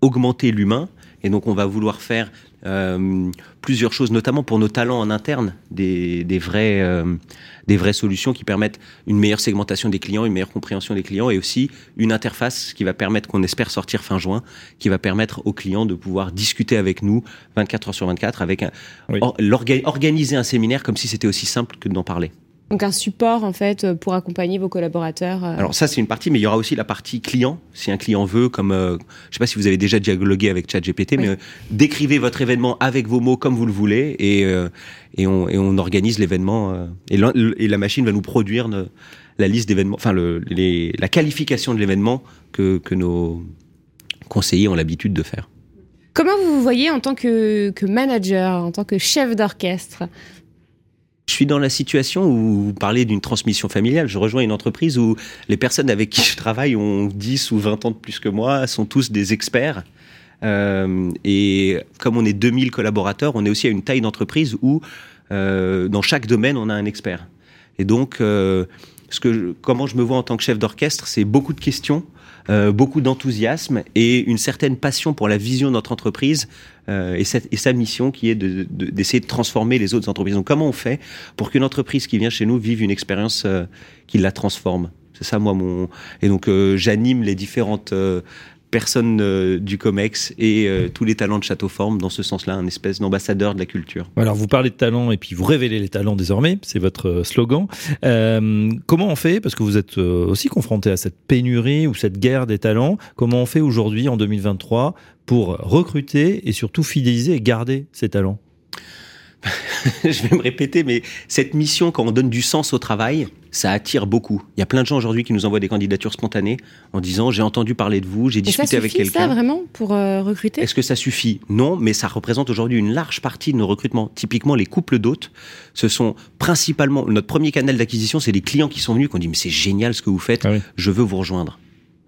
Speaker 4: augmenter l'humain et donc on va vouloir faire euh, plusieurs choses, notamment pour nos talents en interne, des, des, vrais, euh, des vraies solutions qui permettent une meilleure segmentation des clients, une meilleure compréhension des clients et aussi une interface qui va permettre, qu'on espère sortir fin juin, qui va permettre aux clients de pouvoir discuter avec nous 24 heures sur 24, avec un,
Speaker 3: Oui.
Speaker 4: or- l'orga- organiser un séminaire comme si c'était aussi simple que d'en parler.
Speaker 2: Donc un support, en fait, euh, pour accompagner vos collaborateurs euh.
Speaker 4: Alors ça c'est une partie, mais il y aura aussi la partie client. Si un client veut, comme euh, je sais pas si vous avez déjà dialogué avec ChatGPT, mais euh, décrivez votre événement avec vos mots comme vous le voulez, et euh, et on et on organise l'événement et, la machine va nous produire ne- la liste d'événements, enfin le, les, la qualification de l'événement que que nos conseillers ont l'habitude de faire.
Speaker 2: Comment vous vous voyez en tant que, que manager, en tant que chef d'orchestre?
Speaker 4: Je suis dans la situation où vous parlez d'une transmission familiale. Je rejoins une entreprise où les personnes avec qui je travaille ont 10 ou 20 ans de plus que moi, sont tous des experts. Euh, et comme on est 2000 collaborateurs, on est aussi à une taille d'entreprise où euh, dans chaque domaine, on a un expert. Et donc, euh, ce que comment je me vois en tant que chef d'orchestre, c'est beaucoup de questions, euh, beaucoup d'enthousiasme et une certaine passion pour la vision de notre entreprise euh, et, et sa mission qui est de- de- d'essayer de, transformer les autres entreprises. Donc, comment on fait pour qu'une entreprise qui vient chez nous vive une expérience euh, qui la transforme? C'est ça, moi, mon. Et donc, euh, j'anime les différentes euh, personnes euh, du COMEX et euh, tous les talents de Château Forme, dans ce sens-là, un espèce d'ambassadeur de la culture.
Speaker 3: Alors vous parlez de talent et puis vous révélez les talents désormais, c'est votre euh, slogan. Euh, comment on fait, parce que vous êtes aussi confronté à cette pénurie ou cette guerre des talents, comment on fait aujourd'hui en 2023 pour recruter et surtout fidéliser et garder ces talents?
Speaker 4: je vais me répéter, mais cette mission, quand on donne du sens au travail, ça attire beaucoup. Il y a plein de gens aujourd'hui qui nous envoient des candidatures spontanées en disant j'ai entendu parler de vous, j'ai discuté avec
Speaker 2: suffit, ça,
Speaker 4: quelqu'un.
Speaker 2: vraiment, pour euh, recruter?
Speaker 4: Est-ce que ça suffit? Non, mais ça représente aujourd'hui une large partie de nos recrutements. Typiquement, les couples d'hôtes, ce sont principalement notre premier canal d'acquisition, c'est les clients qui sont venus, qui ont dit mais c'est génial ce que vous faites,
Speaker 3: Ah oui.
Speaker 4: je veux vous rejoindre.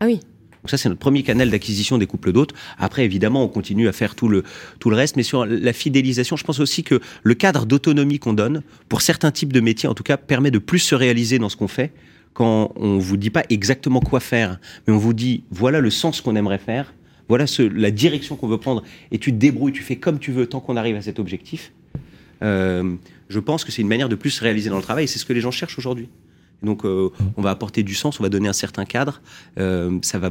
Speaker 2: Ah oui.
Speaker 4: Donc ça, c'est notre premier canal d'acquisition des couples d'hôtes. Après, évidemment, on continue à faire tout le, tout le reste. Mais sur la fidélisation, je pense aussi que le cadre d'autonomie qu'on donne, pour certains types de métiers, en tout cas, permet de plus se réaliser dans ce qu'on fait quand on vous dit pas exactement quoi faire, mais on vous dit, voilà le sens qu'on aimerait faire, voilà ce, la direction qu'on veut prendre, et tu te débrouilles, tu fais comme tu veux tant qu'on arrive à cet objectif. Euh, je pense que c'est une manière de plus se réaliser dans le travail, et c'est ce que les gens cherchent aujourd'hui. Donc, euh, on va apporter du sens, on va donner un certain cadre. Euh, ça va,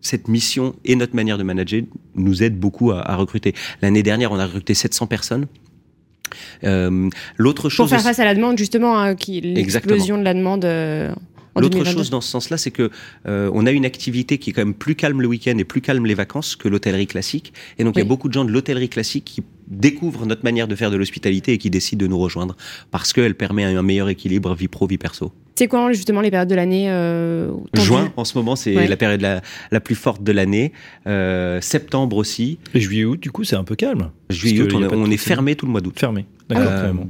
Speaker 4: cette mission et notre manière de manager nous aident beaucoup à, à recruter. L'année dernière, on a recruté 700 personnes. Euh, L'autre
Speaker 2: Pour
Speaker 4: chose,
Speaker 2: faire
Speaker 4: aussi-
Speaker 2: face à la demande, justement, hein, qui l'explosion de la demande euh,
Speaker 4: L'autre
Speaker 2: 2022.
Speaker 4: chose dans ce sens-là, c'est que euh, on a une activité qui est quand même plus calme le week-end et plus calme les vacances que l'hôtellerie classique. Et donc il y a beaucoup de gens de l'hôtellerie classique qui découvrent notre manière de faire de l'hospitalité et qui décident de nous rejoindre parce qu'elle permet un meilleur équilibre vie pro vie perso.
Speaker 2: C'est quoi, justement, les périodes de l'année euh,
Speaker 4: Juin, en ce moment, c'est
Speaker 2: Ouais.
Speaker 4: la période la, la plus forte de l'année. Euh, septembre aussi.
Speaker 3: Et juillet août, du coup, c'est un peu calme.
Speaker 4: Juillet, août, on, est fermé tout le mois d'août.
Speaker 3: Fermé. D'accord,
Speaker 4: Euh,
Speaker 3: carrément.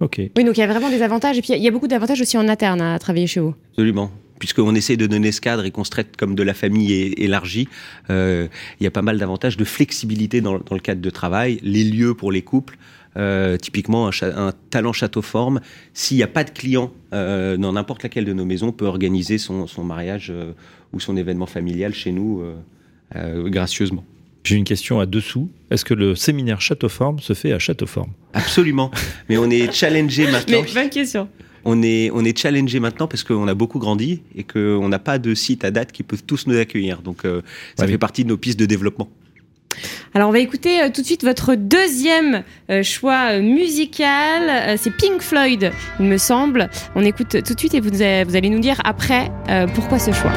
Speaker 3: Ok.
Speaker 2: Oui, donc il y a vraiment des avantages. Et puis il y a beaucoup d'avantages aussi en interne à travailler chez vous.
Speaker 4: Absolument. Puisqu'on essaie de donner ce cadre et qu'on se traite comme de la famille élargie, euh, il y a pas mal d'avantages de flexibilité dans, dans le cadre de travail, les lieux pour les couples. Euh, typiquement, un, talent château forme, s'il n'y a pas de client euh, dans n'importe laquelle de nos maisons, peut organiser son, son mariage euh, ou son événement familial chez nous euh, euh, gracieusement.
Speaker 3: J'ai une question à dessous. Est-ce que le séminaire Châteauforme se fait à Châteauforme?
Speaker 4: Absolument. Mais on est challengé maintenant.
Speaker 2: Mais bonne question.
Speaker 4: On est, on est challengé maintenant parce qu'on a beaucoup grandi et qu'on n'a pas de site à date qui peuvent tous nous accueillir. Donc, euh, ça fait partie de nos pistes de développement.
Speaker 2: Alors on va écouter euh, tout de suite votre deuxième euh, choix euh, musical. C'est Pink Floyd, il me semble. On écoute tout de suite et vous, allez nous dire après pourquoi ce choix.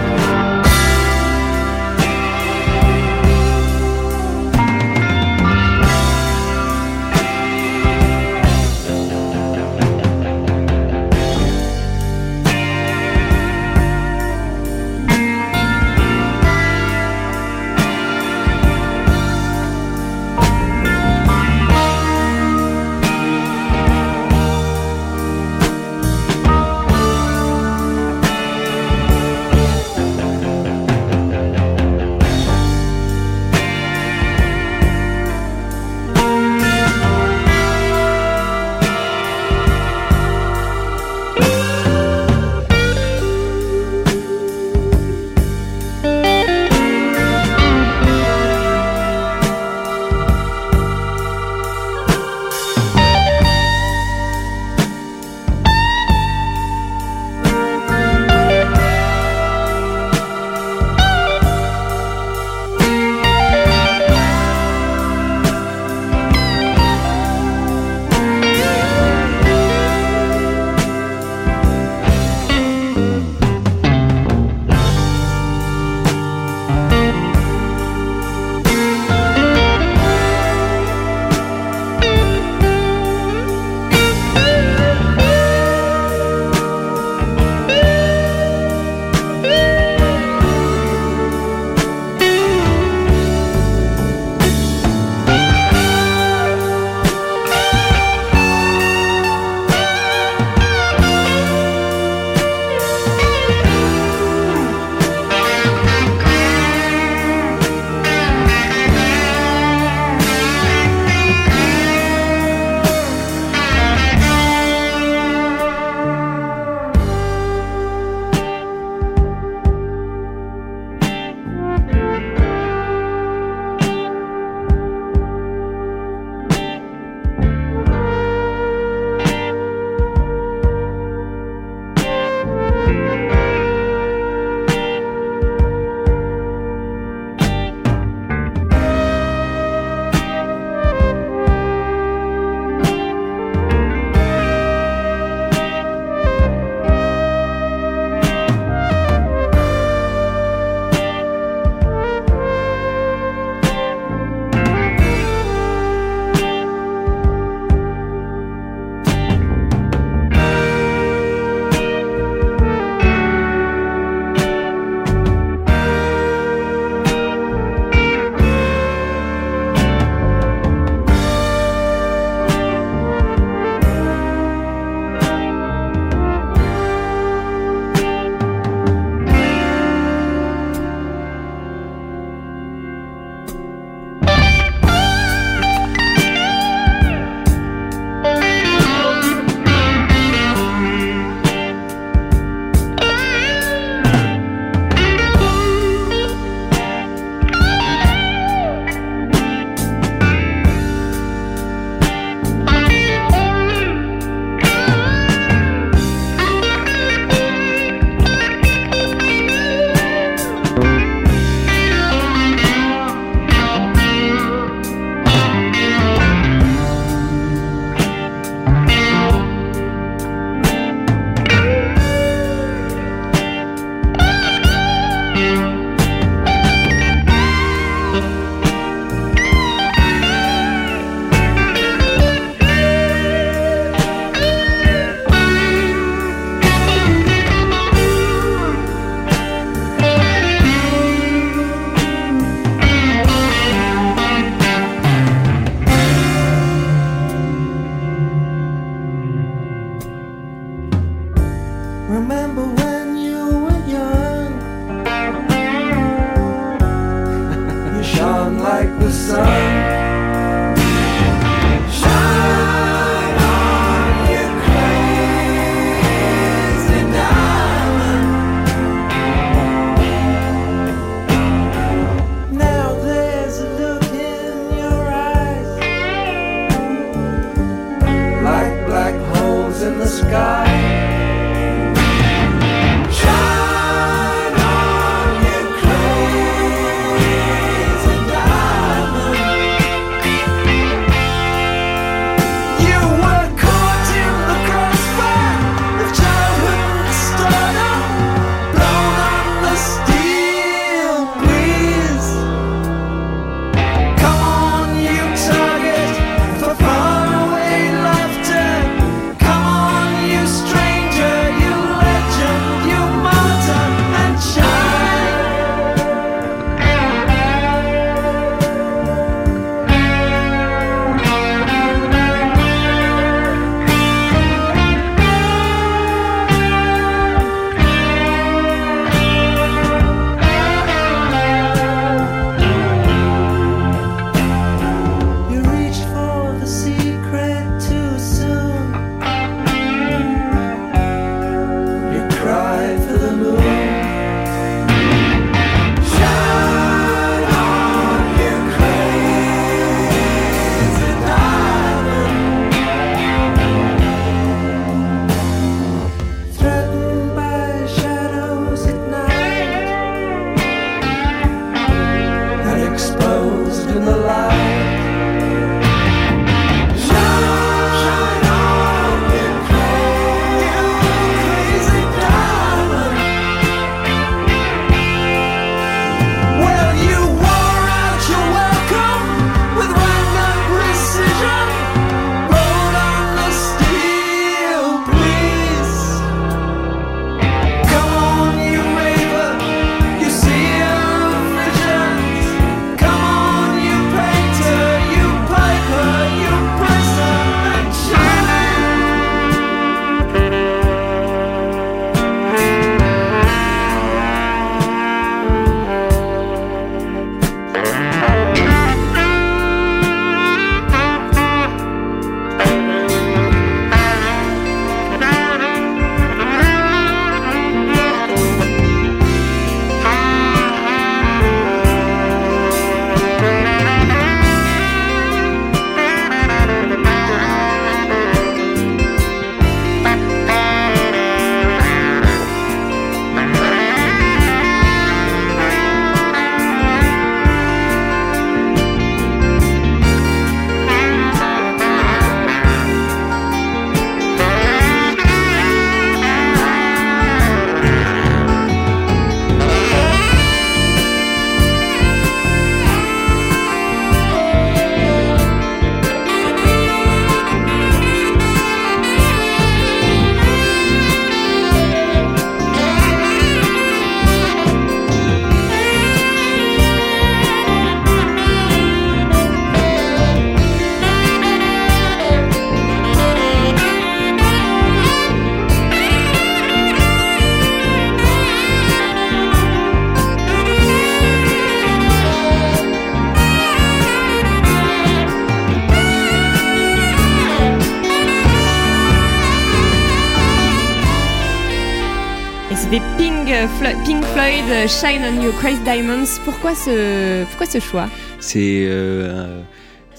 Speaker 2: Pink Floyd, euh, Shine on You Crazy Diamonds. Pourquoi ce, choix?
Speaker 4: C'est, euh,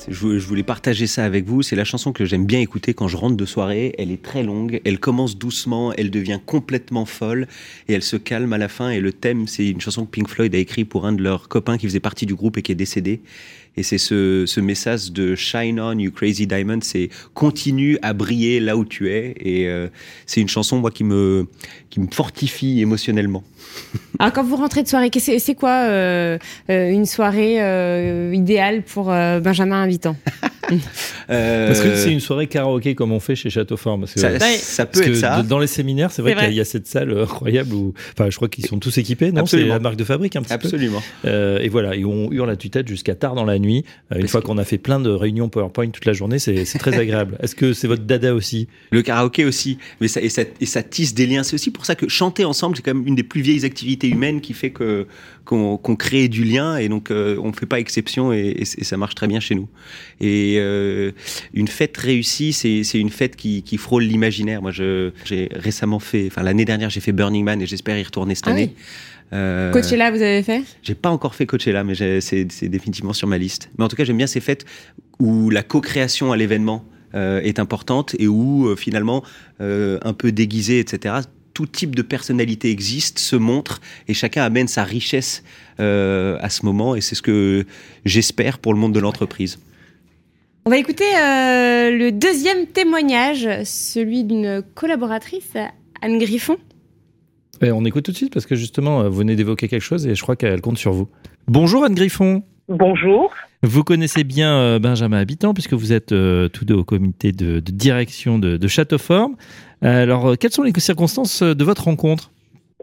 Speaker 4: je, vou- je voulais partager ça avec vous. C'est la chanson que j'aime bien écouter quand je rentre de soirée. Elle est très longue, elle commence doucement, elle devient complètement folle et elle se calme à la fin. Et le thème, c'est une chanson que Pink Floyd a écrit pour un de leurs copains qui faisait partie du groupe et qui est décédé. Et c'est ce, message de Shine on, you crazy diamond, c'est continue à briller là où tu es. Et euh, c'est une chanson moi qui me qui me fortifie émotionnellement.
Speaker 2: Alors quand vous rentrez de soirée, c'est quoi euh, euh, une soirée euh, idéale pour euh, Benjamin Invitant
Speaker 3: Parce que c'est une soirée karaoké comme on fait chez Château Fort. Parce que,
Speaker 4: ça,
Speaker 2: Ouais.
Speaker 4: ça peut
Speaker 3: parce
Speaker 4: être
Speaker 3: que
Speaker 4: ça.
Speaker 3: dans les séminaires, c'est vrai qu'il y a- y cette salle incroyable où, enfin, je crois qu'ils sont tous équipés, non? C'est
Speaker 4: Absolument.
Speaker 3: la marque de fabrique un petit
Speaker 4: Absolument.
Speaker 3: peu. Euh, et voilà, et on hurle à tue-tête jusqu'à tard dans la nuit. Euh, une
Speaker 4: Parce
Speaker 3: fois qu'on a fait plein de réunions PowerPoint toute la journée, c'est c'est très agréable. Est-ce que c'est votre dada aussi?
Speaker 4: Le karaoké aussi, mais ça, et, ça, et ça tisse des liens. C'est aussi pour ça que chanter ensemble, c'est quand même une des plus vieilles activités humaines qui fait que qu'on crée du lien et donc euh, on fait pas exception et, et c- et ça marche très bien chez nous. Et euh, une fête réussie, c'est une fête qui, qui frôle l'imaginaire. Moi, j'ai récemment fait, enfin l'année dernière, j'ai fait Burning Man et j'espère y retourner cette
Speaker 2: Ah
Speaker 4: année. Euh,
Speaker 2: Coachella, vous avez fait?
Speaker 4: J'ai pas encore fait Coachella, mais c'est c'est définitivement sur ma liste. Mais en tout cas, j'aime bien ces fêtes où la co-création à l'événement euh, est importante et où euh, finalement, euh, un peu déguisé, etc., tout type de personnalité existe, se montre et chacun amène sa richesse euh, à ce moment. Et c'est ce que j'espère pour le monde de l'entreprise.
Speaker 2: On va écouter euh, le deuxième témoignage, celui d'une collaboratrice, Anne Griffon.
Speaker 3: Eh, On écoute tout de suite parce que justement, euh, vous venez d'évoquer quelque chose et je crois qu'elle compte sur vous. Bonjour Anne Griffon.
Speaker 6: Bonjour.
Speaker 3: Vous connaissez bien euh, Benjamin Habitant puisque vous êtes euh, tous deux au comité de, direction de, de Alors, euh, quelles sont les circonstances de votre rencontre?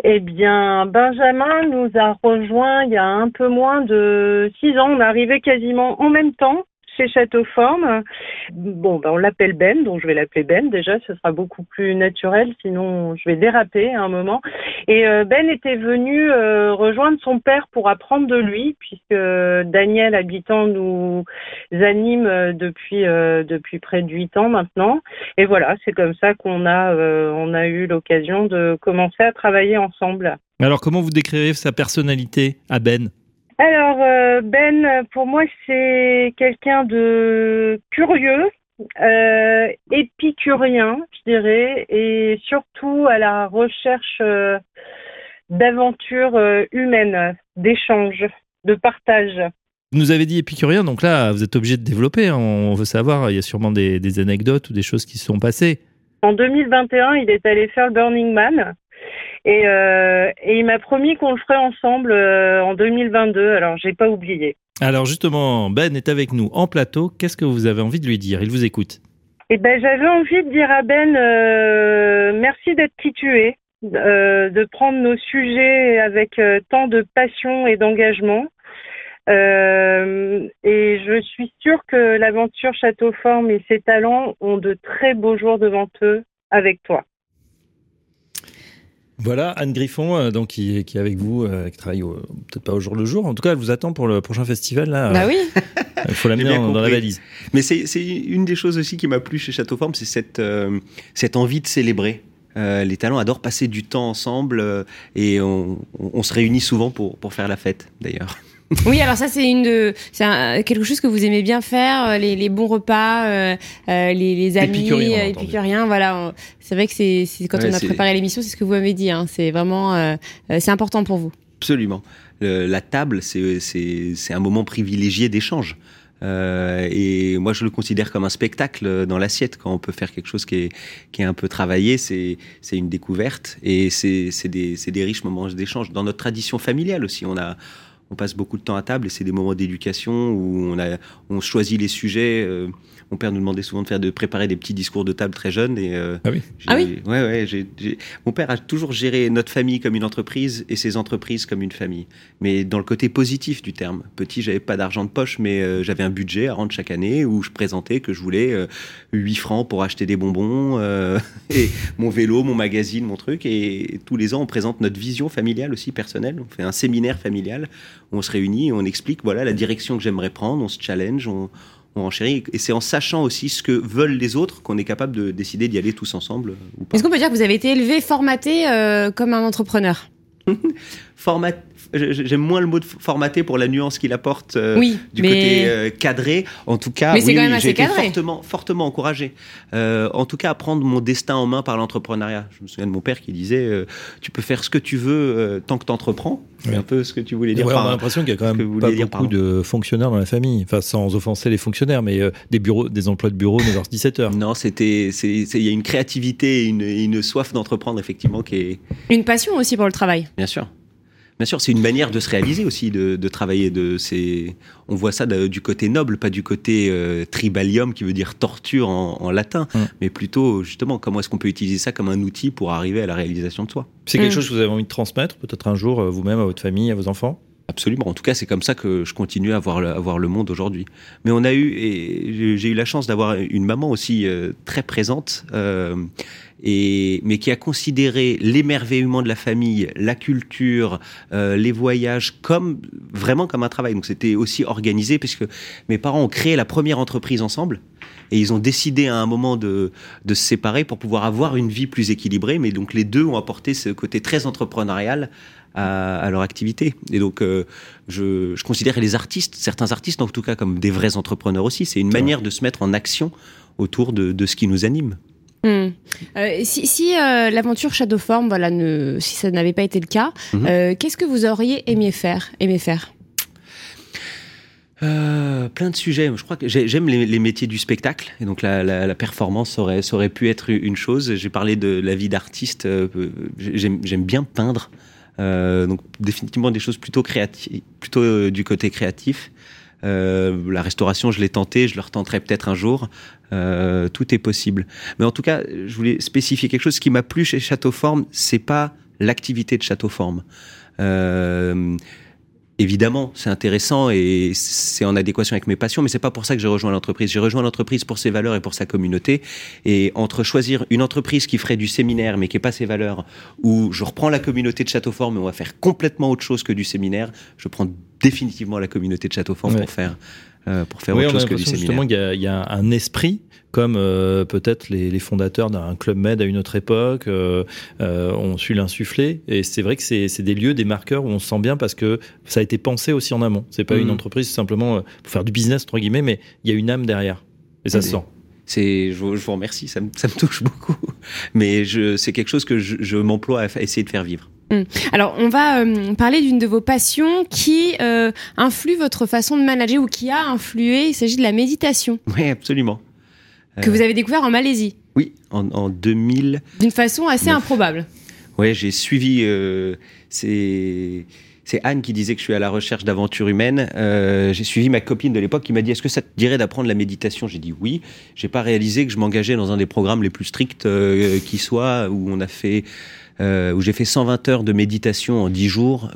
Speaker 6: Eh bien, Benjamin nous a rejoint il y a un peu moins de six ans. On est arrivé quasiment en même temps chez Châteauforme. Bon, ben, on l'appelle Ben, donc je vais l'appeler Ben déjà, ce sera beaucoup plus naturel, sinon je vais déraper à un moment. Et Ben était venu euh, rejoindre son père pour apprendre de lui, puisque Daniel Habitant nous anime euh, depuis depuis près de huit ans maintenant. Et voilà, c'est comme ça qu'on a on a eu l'occasion de commencer à travailler ensemble.
Speaker 3: Alors, comment vous décrivez sa personnalité à Ben
Speaker 6: Alors euh, Ben, pour moi, c'est quelqu'un de curieux, euh, épicurien, je dirais, et surtout à la recherche euh, d'aventures euh, humaines, d'échanges, de partage.
Speaker 3: Vous nous avez dit épicurien, donc là, vous êtes obligé de développer. hein. On veut savoir, il y a sûrement des, des anecdotes ou des choses qui se sont passées.
Speaker 6: En 2021, il est allé faire le Burning Man. Et, euh, et il m'a promis qu'on le ferait ensemble euh, en 2022. Alors, j'ai pas oublié.
Speaker 3: Alors justement, Ben est avec nous en plateau. Qu'est-ce que vous avez envie de lui dire? Il vous écoute.
Speaker 6: Eh ben, j'avais envie de dire à Ben, euh, merci d'être qui tu es, de prendre nos sujets avec tant de passion et d'engagement. Euh, et je suis sûre que l'aventure Châteauforme et ses talents ont de très beaux jours devant eux avec toi.
Speaker 3: Voilà, Anne Griffon, euh, donc qui, est- qui est avec vous, euh, qui travaille au- peut-être pas au jour le jour. En tout cas, elle vous attend pour le prochain festival. Là,
Speaker 2: Bah oui.
Speaker 3: il faut l'amener
Speaker 4: J'ai bien
Speaker 3: dans, la valise.
Speaker 4: Mais c'est une des choses aussi qui m'a plu chez Châteauforme, c'est cette, euh, cette envie de célébrer. Euh, les talents adorent passer du temps ensemble euh, et on, on- on se réunit souvent pour, pour faire la fête d'ailleurs.
Speaker 2: Oui, alors ça c'est une de, c'est quelque chose que vous aimez bien faire, euh, les, les bons repas, euh, euh, les, les amis,
Speaker 3: Épicurien,
Speaker 2: épicuriens, voilà. on- C'est vrai que c'est, quand
Speaker 4: Ouais,
Speaker 2: on a préparé l'émission, c'est ce que vous m'avez dit. Hein, c'est vraiment, euh, c'est important pour vous.
Speaker 4: Absolument. Le- la table, c'est- un moment privilégié d'échange. Euh, et moi, je le considère comme un spectacle dans l'assiette. Quand on peut faire quelque chose qui est, qui est un peu travaillé, c'est une découverte et c'est des, c'est des riches moments d'échange. Dans notre tradition familiale aussi, on a on passe beaucoup de temps à table et c'est des moments d'éducation où on a on choisit les sujets. Euh, mon père nous demandait souvent de faire de préparer des petits discours de table très jeunes et euh,
Speaker 3: Ah oui.
Speaker 2: Ah oui
Speaker 4: Ouais, ouais. j'ai- j'ai- Mon père a toujours géré notre famille comme une entreprise et ses entreprises comme une famille. Mais dans le côté positif du terme. Petit, j'avais pas d'argent de poche, mais euh, j'avais un budget à rendre chaque année où je présentais que je voulais euh, 8 francs pour acheter des bonbons, euh, et mon vélo, mon magazine, mon truc. Et, tous les ans, on présente notre vision familiale aussi personnelle. On fait un séminaire familial où on se réunit et on explique voilà la direction que j'aimerais prendre. On se challenge, on, on renchérit. Et c'est en sachant aussi ce que veulent les autres qu'on est capable de décider d'y aller tous ensemble euh, ou pas.
Speaker 2: Est-ce qu'on peut dire que vous avez été élevé, formaté euh, comme un entrepreneur?
Speaker 4: Format, j'aime moins le mot de formaté pour la nuance qu'il apporte euh,
Speaker 2: Oui,
Speaker 4: du
Speaker 2: mais
Speaker 4: côté euh, cadré. En tout cas,
Speaker 2: Mais c'est
Speaker 4: oui,
Speaker 2: quand même
Speaker 4: oui,
Speaker 2: assez
Speaker 4: j'ai été fortement, fortement encouragé. Euh, en tout cas, à prendre mon destin en main par l'entrepreneuriat. Je me souviens de mon père qui disait euh, Tu peux faire ce que tu veux euh, tant que tu entreprends. C'est
Speaker 3: Oui.
Speaker 4: un peu ce que tu voulais dire
Speaker 3: Ouais,
Speaker 4: par
Speaker 3: on a l'impression qu'il y a quand même pas
Speaker 4: dire,
Speaker 3: beaucoup
Speaker 4: pardon.
Speaker 3: de fonctionnaires dans la famille. Enfin, sans offenser les fonctionnaires, mais euh, des bureaux, des emplois de bureau 9h-17h.
Speaker 4: Non, c'était, il y a une créativité et une, une soif d'entreprendre effectivement qui est,
Speaker 2: une passion aussi pour le travail.
Speaker 4: bien sûr. Bien sûr, c'est une manière de se réaliser aussi, de, de travailler. De, c'est, on voit ça de- du côté noble, pas du côté euh, tribalium qui veut dire torture en, en latin,
Speaker 3: Mm.
Speaker 4: mais plutôt justement comment est-ce qu'on peut utiliser ça comme un outil pour arriver à la réalisation de soi?
Speaker 3: C'est quelque
Speaker 2: Mm.
Speaker 3: chose que vous avez envie de transmettre, peut-être un jour, euh, vous-même, à votre famille, à vos enfants?
Speaker 4: Absolument. En tout cas, c'est comme ça que je continue à voir le, à voir le monde aujourd'hui. Mais on a eu, et j'ai- j'ai eu la chance d'avoir une maman aussi euh, très présente, euh, et mais qui a considéré l'émerveillement de la famille, la culture, euh, les voyages comme vraiment comme un travail. Donc c'était aussi organisé puisque mes parents ont créé la première entreprise ensemble. Et ils ont décidé à un moment de, de se séparer pour pouvoir avoir une vie plus équilibrée. Mais donc les deux ont apporté ce côté très entrepreneurial à, à leur activité. Et donc euh, je, je considère les artistes, certains artistes en tout cas, comme des vrais entrepreneurs aussi. C'est une manière de se mettre en action autour de, de ce qui nous anime.
Speaker 2: Hmm. Euh, si si euh, l'aventure Shadowform, voilà, ne, si ça n'avait pas été le cas,
Speaker 4: Mhm.
Speaker 2: euh, qu'est-ce que vous auriez aimé faire, aimé faire?
Speaker 4: Plein de sujets. Je crois que j'ai- j'aime les, les métiers du spectacle et donc la, la- la performance aurait, ça aurait pu être une chose. J'ai parlé de la vie d'artiste. J'aime bien peindre. Donc définitivement des choses plutôt créatives, plutôt du côté créatif. Euh, la restauration, je l'ai tenté, je le retenterai peut-être un jour. Euh, tout est possible. Mais en tout cas, je voulais spécifier quelque chose. Ce qui m'a plu chez Château Forme, c'est pas l'activité de Château Forme. Euh, évidemment, c'est intéressant et c'est en adéquation avec mes passions, mais c'est pas pour ça que j'ai rejoint l'entreprise. J'ai rejoint l'entreprise pour ses valeurs et pour sa communauté. Et entre choisir une entreprise qui ferait du séminaire mais qui n'est pas ses valeurs, ou je reprends la communauté de Châteaufort mais on va faire complètement autre chose que du séminaire, je prends définitivement la communauté de Châteaufort
Speaker 3: Ouais.
Speaker 4: pour faire euh, pour faire
Speaker 3: Oui,
Speaker 4: autre chose que du séminaire.
Speaker 3: justement qu'il y a- il y, a un esprit, comme euh, peut-être les, les fondateurs d'un club med à une autre époque euh, euh, ont su l'insuffler. Et c'est vrai que c'est c'est des lieux, des marqueurs où on se sent bien parce que ça a été pensé aussi en amont. C'est pas une entreprise simplement euh, pour faire du business entre guillemets, mais il y a une âme derrière. Et ça se sent.
Speaker 4: C'est, je, vous- je vous remercie, ça me, ça me touche beaucoup. Mais je, c'est quelque chose que je, je m'emploie à essayer de faire vivre.
Speaker 2: Alors, on va euh, parler d'une de vos passions qui euh, influe votre façon de manager ou qui a influé. Il s'agit de la méditation
Speaker 4: Oui, absolument.
Speaker 2: Que vous avez découvert en Malaisie
Speaker 4: Oui, en, en 2000.
Speaker 2: d'une façon assez improbable.
Speaker 4: Ouais, j'ai suivi. Euh, c'est Anne qui disait que je suis à la recherche d'aventures humaines. Euh, j'ai suivi ma copine de l'époque qui m'a dit Est-ce que ça te dirait d'apprendre la méditation? J'ai dit oui. J'ai pas réalisé que je m'engageais dans un des programmes les plus stricts euh, qui soit, où on a fait. où j'ai fait 120 heures de méditation en 10 jours,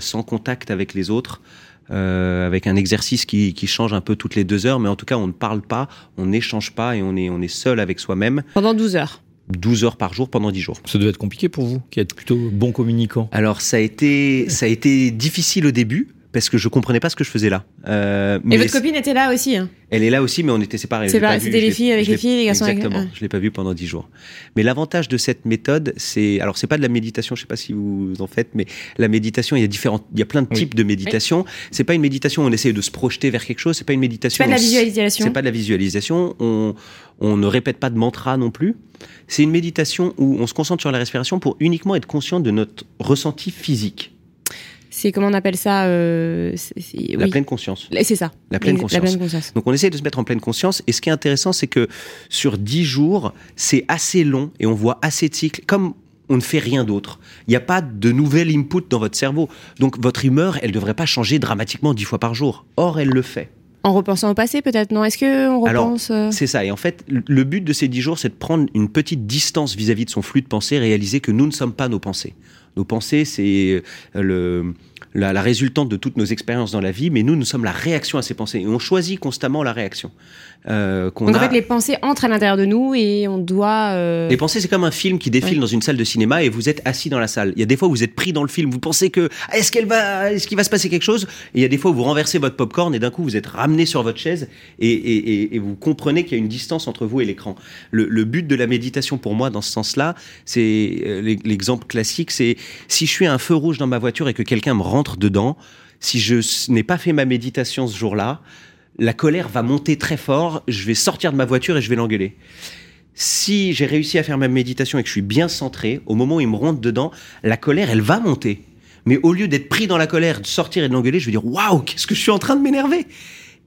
Speaker 4: sans contact avec les autres, euh, avec un exercice qui, qui change un peu toutes les deux heures, mais en tout cas on ne parle pas, on n'échange pas et on est, on est seul avec soi-même,
Speaker 2: Pendant 12 heures.
Speaker 4: 12 heures par jour pendant 10 jours.
Speaker 3: Ça devait être compliqué pour vous, qui êtes plutôt bon communicant.
Speaker 4: Alors ça a été ça a été difficile au début parce que je comprenais pas ce que je faisais là. Euh,
Speaker 2: Et
Speaker 4: mais
Speaker 2: votre copine était là aussi. hein.
Speaker 4: elle est là aussi, mais on était séparés.
Speaker 2: C'est
Speaker 4: Je l'ai
Speaker 2: pas-
Speaker 4: vu,
Speaker 2: c'était les filles avec les filles, les garçons avec-
Speaker 4: Exactement.
Speaker 2: ouais.
Speaker 4: Je l'ai pas vu pendant dix jours. Mais l'avantage de cette méthode, c'est alors c'est pas de la méditation. Je sais pas si vous en faites, mais la méditation, il y a différents, il y a plein de
Speaker 3: Oui.
Speaker 4: types de méditation. C'est pas une méditation où on essaie de se projeter vers quelque chose. C'est pas une
Speaker 2: C'est
Speaker 4: méditation.
Speaker 2: pas de la visualisation.
Speaker 4: c'est pas de la visualisation. On, on ne répète pas de mantra non plus. C'est une méditation où on se concentre sur la respiration pour uniquement être conscient de notre ressenti physique,
Speaker 2: C'est comment on appelle ça euh,
Speaker 4: la
Speaker 2: oui.
Speaker 4: pleine conscience.
Speaker 2: C'est ça.
Speaker 4: La pleine
Speaker 2: La
Speaker 4: conscience.
Speaker 2: pleine conscience.
Speaker 4: Donc on essaie de se mettre en pleine conscience. Et ce qui est intéressant, c'est que sur 10 jours, c'est assez long et on voit assez de cycles. Comme on ne fait rien d'autre. Il n'y a pas de nouvel input dans votre cerveau. Donc votre humeur, elle ne devrait pas changer dramatiquement 10 fois par jour. Or, elle le fait.
Speaker 2: En repensant au passé, peut-être, non? Est-ce qu'on repense euh,
Speaker 4: C'est ça. Et en fait, le- le but de ces 10 jours, c'est de prendre une petite distance vis-à-vis de son flux de pensée, réaliser que nous ne sommes pas nos pensées. Nos pensées, c'est euh, le, la, la résultante de toutes nos expériences dans la vie, mais nous, nous sommes la réaction à ces pensées. Et on choisit constamment la réaction. Euh,
Speaker 2: Donc en fait, les pensées entrent à l'intérieur de nous et on doit. euh,
Speaker 4: Les pensées, c'est comme un film qui défile
Speaker 2: Ouais.
Speaker 4: dans une salle de cinéma et vous êtes assis dans la salle. Il y a des fois où vous êtes pris dans le film, vous pensez que ah, est-ce qu'elle va, est-ce qu'il va se passer quelque chose? Et il y a des fois où vous renversez votre popcorn et d'un coup vous êtes ramené sur votre chaise et, et- et- et vous comprenez qu'il y a une distance entre vous et l'écran. Le, le but de la méditation pour moi dans ce sens-là, c'est euh, l'e- l'exemple classique, c'est si je suis à un feu rouge dans ma voiture et que quelqu'un me rentre dedans, si je n'ai pas fait ma méditation ce jour-là, la colère va monter très fort, je vais sortir de ma voiture et je vais l'engueuler. Si j'ai réussi à faire ma méditation et que je suis bien centré, au moment où il me rentre dedans, la colère, elle va monter. Mais au lieu d'être pris dans la colère, de sortir et de l'engueuler, je vais dire waouh, qu'est-ce que je suis en train de m'énerver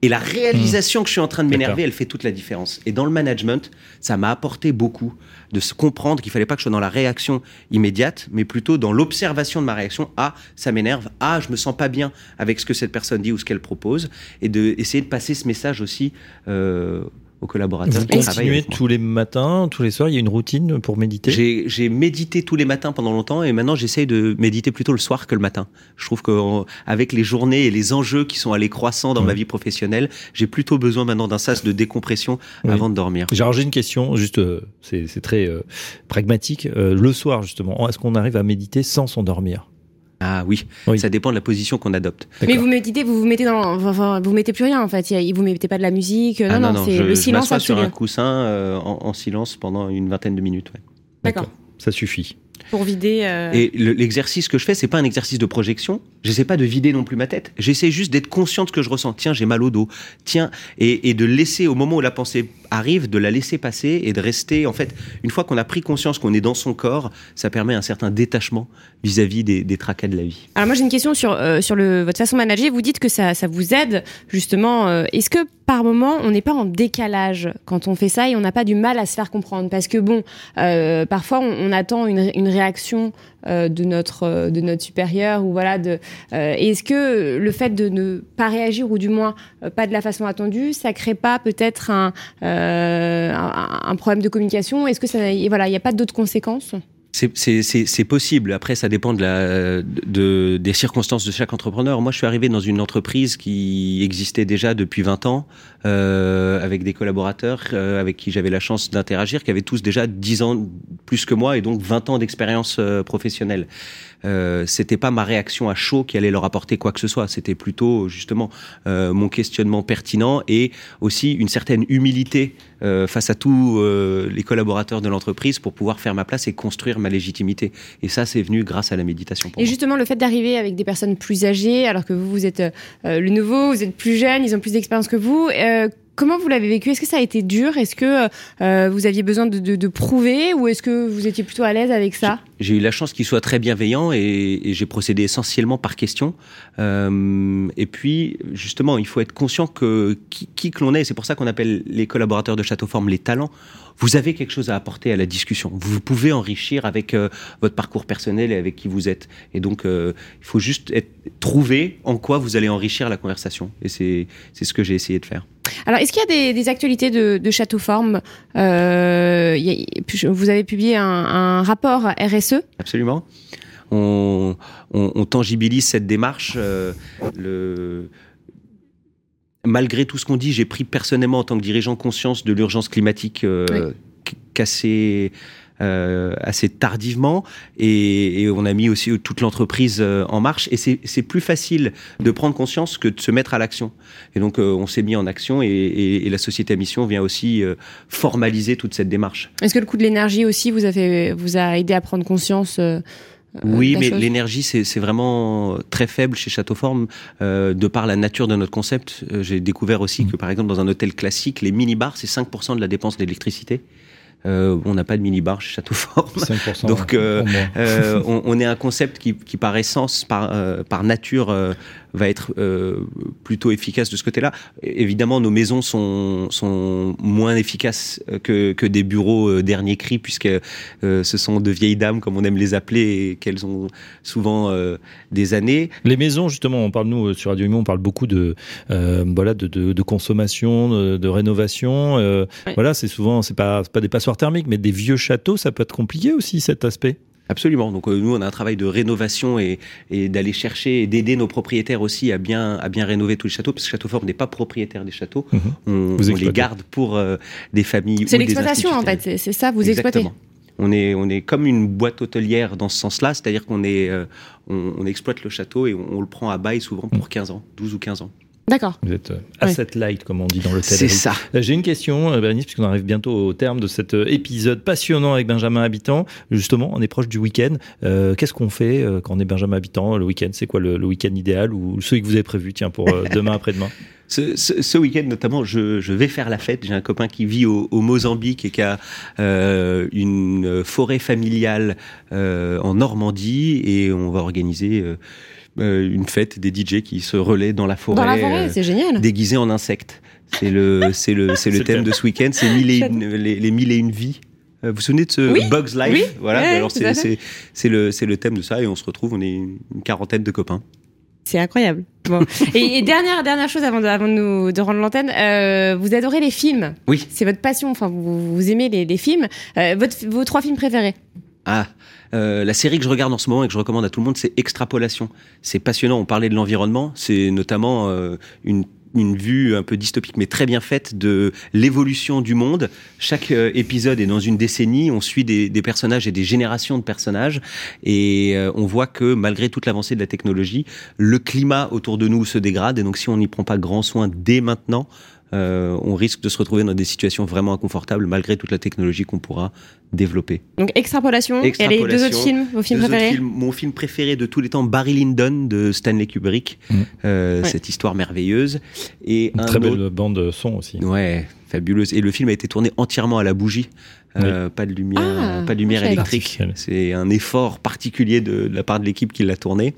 Speaker 4: Et la réalisation que je suis en train de m'énerver, elle fait toute la différence. Et dans le management, ça m'a apporté beaucoup de se comprendre qu'il fallait pas que je sois dans la réaction immédiate, mais plutôt dans l'observation de ma réaction. Ah, ça m'énerve. Ah, je me sens pas bien avec ce que cette personne dit ou ce qu'elle propose. Et de essayer de passer ce message aussi euh, aux collaborateurs
Speaker 3: Vous continuez tous les matins, tous les soirs, il y a une routine pour méditer?
Speaker 4: J'ai médité tous les matins pendant longtemps et maintenant j'essaye de méditer plutôt le soir que le matin. Je trouve qu'avec les journées et les enjeux qui sont allés croissant dans
Speaker 3: Ouais.
Speaker 4: ma vie professionnelle, j'ai plutôt besoin maintenant d'un sas de décompression
Speaker 3: Oui.
Speaker 4: avant de dormir.
Speaker 3: J'ai une question, juste, euh, c'est c'est très euh, pragmatique. Euh, le soir, justement, est-ce qu'on arrive à méditer sans s'endormir?
Speaker 4: Ah oui,
Speaker 3: Oui.
Speaker 4: ça dépend de la position qu'on adopte.
Speaker 2: Mais
Speaker 3: D'accord.
Speaker 2: vous méditez, vous vous mettez dans, enfin, vous mettez plus rien en fait. Il y a- Vous mettez pas de la musique. Non,
Speaker 4: Ah
Speaker 2: non, c'est
Speaker 4: je,
Speaker 2: le
Speaker 4: je
Speaker 2: silence
Speaker 4: sur
Speaker 2: absolu.
Speaker 4: un coussin euh, en, en silence pendant une vingtaine de minutes. ouais.
Speaker 2: D'accord.
Speaker 3: Ça suffit.
Speaker 2: Pour vider. euh,
Speaker 4: Et le- l'exercice que je fais, c'est pas un exercice de projection. J'essaie pas de vider non plus ma tête. J'essaie juste d'être conscient de ce que je ressens. Tiens, j'ai mal au dos. Tiens, et, et de laisser au moment où la pensée arrive, de la laisser passer et de rester. En fait, une fois qu'on a pris conscience qu'on est dans son corps, ça permet un certain détachement vis-à-vis des, des tracas de la vie.
Speaker 2: Alors moi j'ai une question sur euh, sur le votre façon de manager. Vous dites que ça ça vous aide justement. euh, Est-ce que par moment on n'est pas en décalage quand on fait ça et on n'a pas du mal à se faire comprendre? Parce que bon euh, parfois on, on attend une, une réaction de notre euh, de notre supérieur ou voilà de euh, est-ce que le fait de ne pas réagir ou du moins euh, pas de la façon attendue ça crée pas peut-être un, euh, problème de communication? Est-ce que ça voilà il n'y a pas d'autres conséquences?
Speaker 4: C'est- possible. Après, ça dépend de la, de, des circonstances de chaque entrepreneur. Moi, je suis arrivé dans une entreprise qui existait déjà depuis 20 ans, euh, avec des collaborateurs euh, avec qui j'avais la chance d'interagir, qui avaient tous déjà 10 ans plus que moi et donc 20 ans d'expérience euh, professionnelle. Euh, C'était pas ma réaction à chaud qui allait leur apporter quoi que ce soit. C'était plutôt justement euh, mon questionnement pertinent et aussi une certaine humilité euh, face à tous euh, les collaborateurs de l'entreprise pour pouvoir faire ma place et construire ma légitimité. Et ça, c'est venu grâce à la méditation. Pour
Speaker 2: Et
Speaker 4: moi.
Speaker 2: justement, le fait d'arriver avec des personnes plus âgées, alors que vous, vous êtes euh, le nouveau, vous êtes plus jeune, ils ont plus d'expérience que vous. Euh, comment vous l'avez vécu? Est-ce que ça a été dur? Est-ce que euh, vous aviez besoin de, prouver? Ou est-ce que vous étiez plutôt à l'aise avec ça?
Speaker 4: J'ai eu la chance qu'il soit très bienveillant et, j'ai procédé essentiellement par question. Euh, et puis, justement, il faut être conscient que qui, que l'on est, c'est pour ça qu'on appelle les collaborateurs de Châteauforme les talents, vous avez quelque chose à apporter à la discussion. Vous pouvez enrichir avec euh, votre parcours personnel et avec qui vous êtes. Et donc, euh, il faut juste trouver en quoi vous allez enrichir la conversation. Et c'est ce que j'ai essayé de faire.
Speaker 2: Alors, est-ce qu'il y a des, des actualités de, de Château Forme Euh, il y a- Vous avez publié un, un rapport RSE.
Speaker 4: Absolument. On, on, on tangibilise cette démarche. euh, le... Malgré tout ce qu'on dit, j'ai pris personnellement en tant que dirigeant conscience de l'urgence climatique euh,
Speaker 2: Oui.
Speaker 4: euh, assez tardivement et, et on a mis aussi toute l'entreprise euh, en marche et c'est plus facile de prendre conscience que de se mettre à l'action et donc euh, on s'est mis en action et, et- et la société à mission vient aussi euh, formaliser toute cette démarche.
Speaker 2: Est-ce que le coût de l'énergie aussi vous a, fait, vous a aidé à prendre conscience euh, euh,
Speaker 4: Oui, mais l'énergie, c'est vraiment très faible chez Châteauforme, euh, de par la nature de notre concept. Euh, J'ai découvert aussi
Speaker 3: Mm.
Speaker 4: que, par exemple, dans un hôtel classique, les mini-bars, c'est 5% de la dépense d'électricité. Euh, on n'a pas de mini-bar chez Châteauforme.
Speaker 3: 5%
Speaker 4: Donc, euh. Euh, on, on est un concept qui, qui par essence, par, par nature, va être euh, plutôt efficace de ce côté-là. Évidemment, nos maisons sont, sont moins efficaces euh, que, que des bureaux euh, dernier cri, puisque euh, ce sont de vieilles dames, comme on aime les appeler, et qu'elles ont souvent euh, des années.
Speaker 3: Les maisons, justement, on parle nous sur Radio Imo, on parle beaucoup de euh, voilà de, de, de consommation, de, de rénovation. euh,
Speaker 2: Ouais.
Speaker 3: Voilà, c'est souvent c'est pas pas des passoires thermiques, mais des vieux châteaux, ça peut être compliqué aussi cet aspect?
Speaker 4: Absolument. Donc euh, nous, on a un travail de rénovation et, et d'aller chercher et d'aider nos propriétaires aussi à bien à bien rénover tous les châteaux, parce que Châteaufort n'est pas propriétaire des châteaux.
Speaker 3: Mhm.
Speaker 4: On, on les garde pour euh, des familles.
Speaker 2: C'est
Speaker 4: ou des
Speaker 2: l'exploitation en fait, c'est ça, vous exploitez.
Speaker 4: On est, on est comme une boîte hôtelière dans ce sens-là, c'est-à-dire qu'on est, euh, on, on exploite le château et on, on le prend à bail souvent pour 15 ans, 12 ou 15 ans.
Speaker 2: D'accord.
Speaker 3: Vous êtes euh, asset light, comme on dit dans l'hôtel.
Speaker 4: C'est ça.
Speaker 3: Euh, J'ai une question, euh, Bérénice, puisqu'on arrive bientôt au terme de cet épisode passionnant avec Benjamin Habitant. Justement, on est proche du week-end. Euh, Qu'est-ce qu'on fait quand on est Benjamin Habitant le week-end? C'est quoi le, le week-end idéal ou celui que vous avez prévu, tiens, pour demain après-demain?
Speaker 4: Ce, ce- ce week-end notamment, je, je vais faire la fête. J'ai un copain qui vit au, au Mozambique et qui a euh, une forêt familiale euh, en Normandie et on va organiser euh, une fête des DJ qui se relaient dans la forêt,
Speaker 2: Dans la forêt,
Speaker 4: euh,
Speaker 2: c'est génial.
Speaker 4: déguisés en insectes. C'est le, c'est le, c'est le thème
Speaker 3: bien.
Speaker 4: de ce week-end. C'est mille et une, les, les mille et une vies. Euh, Vous vous souvenez de ce
Speaker 2: Oui,
Speaker 4: Bugs Life
Speaker 2: oui,
Speaker 4: Voilà.
Speaker 2: ouais,
Speaker 4: alors c'est,
Speaker 2: fait.
Speaker 4: c'est, c'est le, c'est le thème de ça et on se retrouve. On est une quarantaine de copains.
Speaker 2: C'est incroyable. Bon. et, et dernière dernière chose avant de, avant de nous de rendre l'antenne, euh, vous adorez les films.
Speaker 4: Oui.
Speaker 2: C'est votre passion. Enfin, vous, vous aimez les, les films. Euh, votre, vos trois films préférés?
Speaker 4: Ah, euh, la série que je regarde en ce moment et que je recommande à tout le monde, c'est Extrapolation. C'est passionnant. On parlait de l'environnement. C'est notamment euh, une une vue un peu dystopique, mais très bien faite de l'évolution du monde. Chaque euh, épisode est dans une décennie. On suit des, personnages et des générations de personnages, et on voit que malgré toute l'avancée de la technologie, le climat autour de nous se dégrade. Et donc, si on n'y prend pas grand soin dès maintenant, euh, on risque de se retrouver dans des situations vraiment inconfortables, malgré toute la technologie qu'on pourra développer.
Speaker 2: Donc extrapolation, et les deux autres films, vos films préférés
Speaker 4: films. mon film préféré de tous les temps, Barry Lyndon de Stanley Kubrick,
Speaker 3: Mm.
Speaker 4: Euh,
Speaker 2: Ouais.
Speaker 4: cette histoire merveilleuse. Et
Speaker 3: Une
Speaker 4: un
Speaker 3: très
Speaker 4: autre-
Speaker 3: belle bande son aussi.
Speaker 4: Ouais, fabuleuse. Et le film a été tourné entièrement à la bougie. Euh, Pas de lumière,
Speaker 2: Ah,
Speaker 4: pas de lumière électrique. C'est un effort particulier de, de la part de l'équipe qui l'a tourné.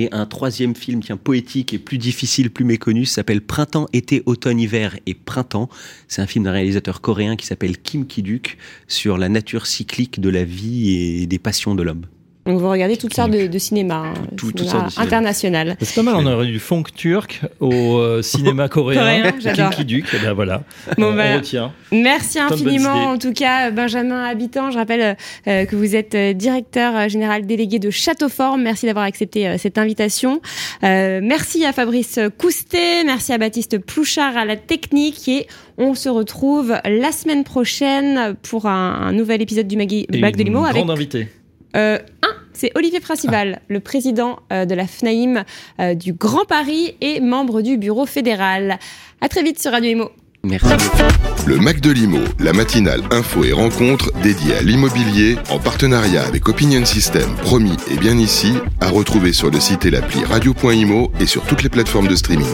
Speaker 4: Et un troisième film, tiens, poétique et plus difficile, plus méconnu, s'appelle Printemps, été, automne, hiver et printemps. C'est un film d'un réalisateur coréen qui s'appelle Kim Ki-duk sur la nature cyclique de la vie et des passions de l'homme.
Speaker 2: Donc vous regardez toutes sortes de, de cinéma, hein,
Speaker 4: Tout-
Speaker 2: cinéma
Speaker 4: de cinéma.
Speaker 2: international.
Speaker 3: C'est pas mal, on aurait du funk turc au euh, cinéma coréen. Kinky Duke, et ben voilà.
Speaker 2: Bon,
Speaker 3: on, on retient.
Speaker 2: Merci infiniment, en tout cas, Benjamin Habitant. Je rappelle euh, que vous êtes euh, directeur euh, général délégué de Châteauforme. Merci d'avoir accepté euh, cette invitation. Euh, merci à Fabrice Coustet, merci à Baptiste Plouchard à la technique et on se retrouve la semaine prochaine pour un, un nouvel épisode du Magui Bac de Limo avec
Speaker 3: grande invitée.
Speaker 2: C'est Olivier Principal, le président euh, de la FNAIM euh, du Grand Paris et membre du bureau fédéral. À très vite sur Radio Imo.
Speaker 4: Merci.
Speaker 1: Le Mac de l'Imo, la matinale info et rencontre dédiée à l'immobilier en partenariat avec Opinion System, promis et bien ici, à retrouver sur le site et l'appli radio.imo et sur toutes les plateformes de streaming.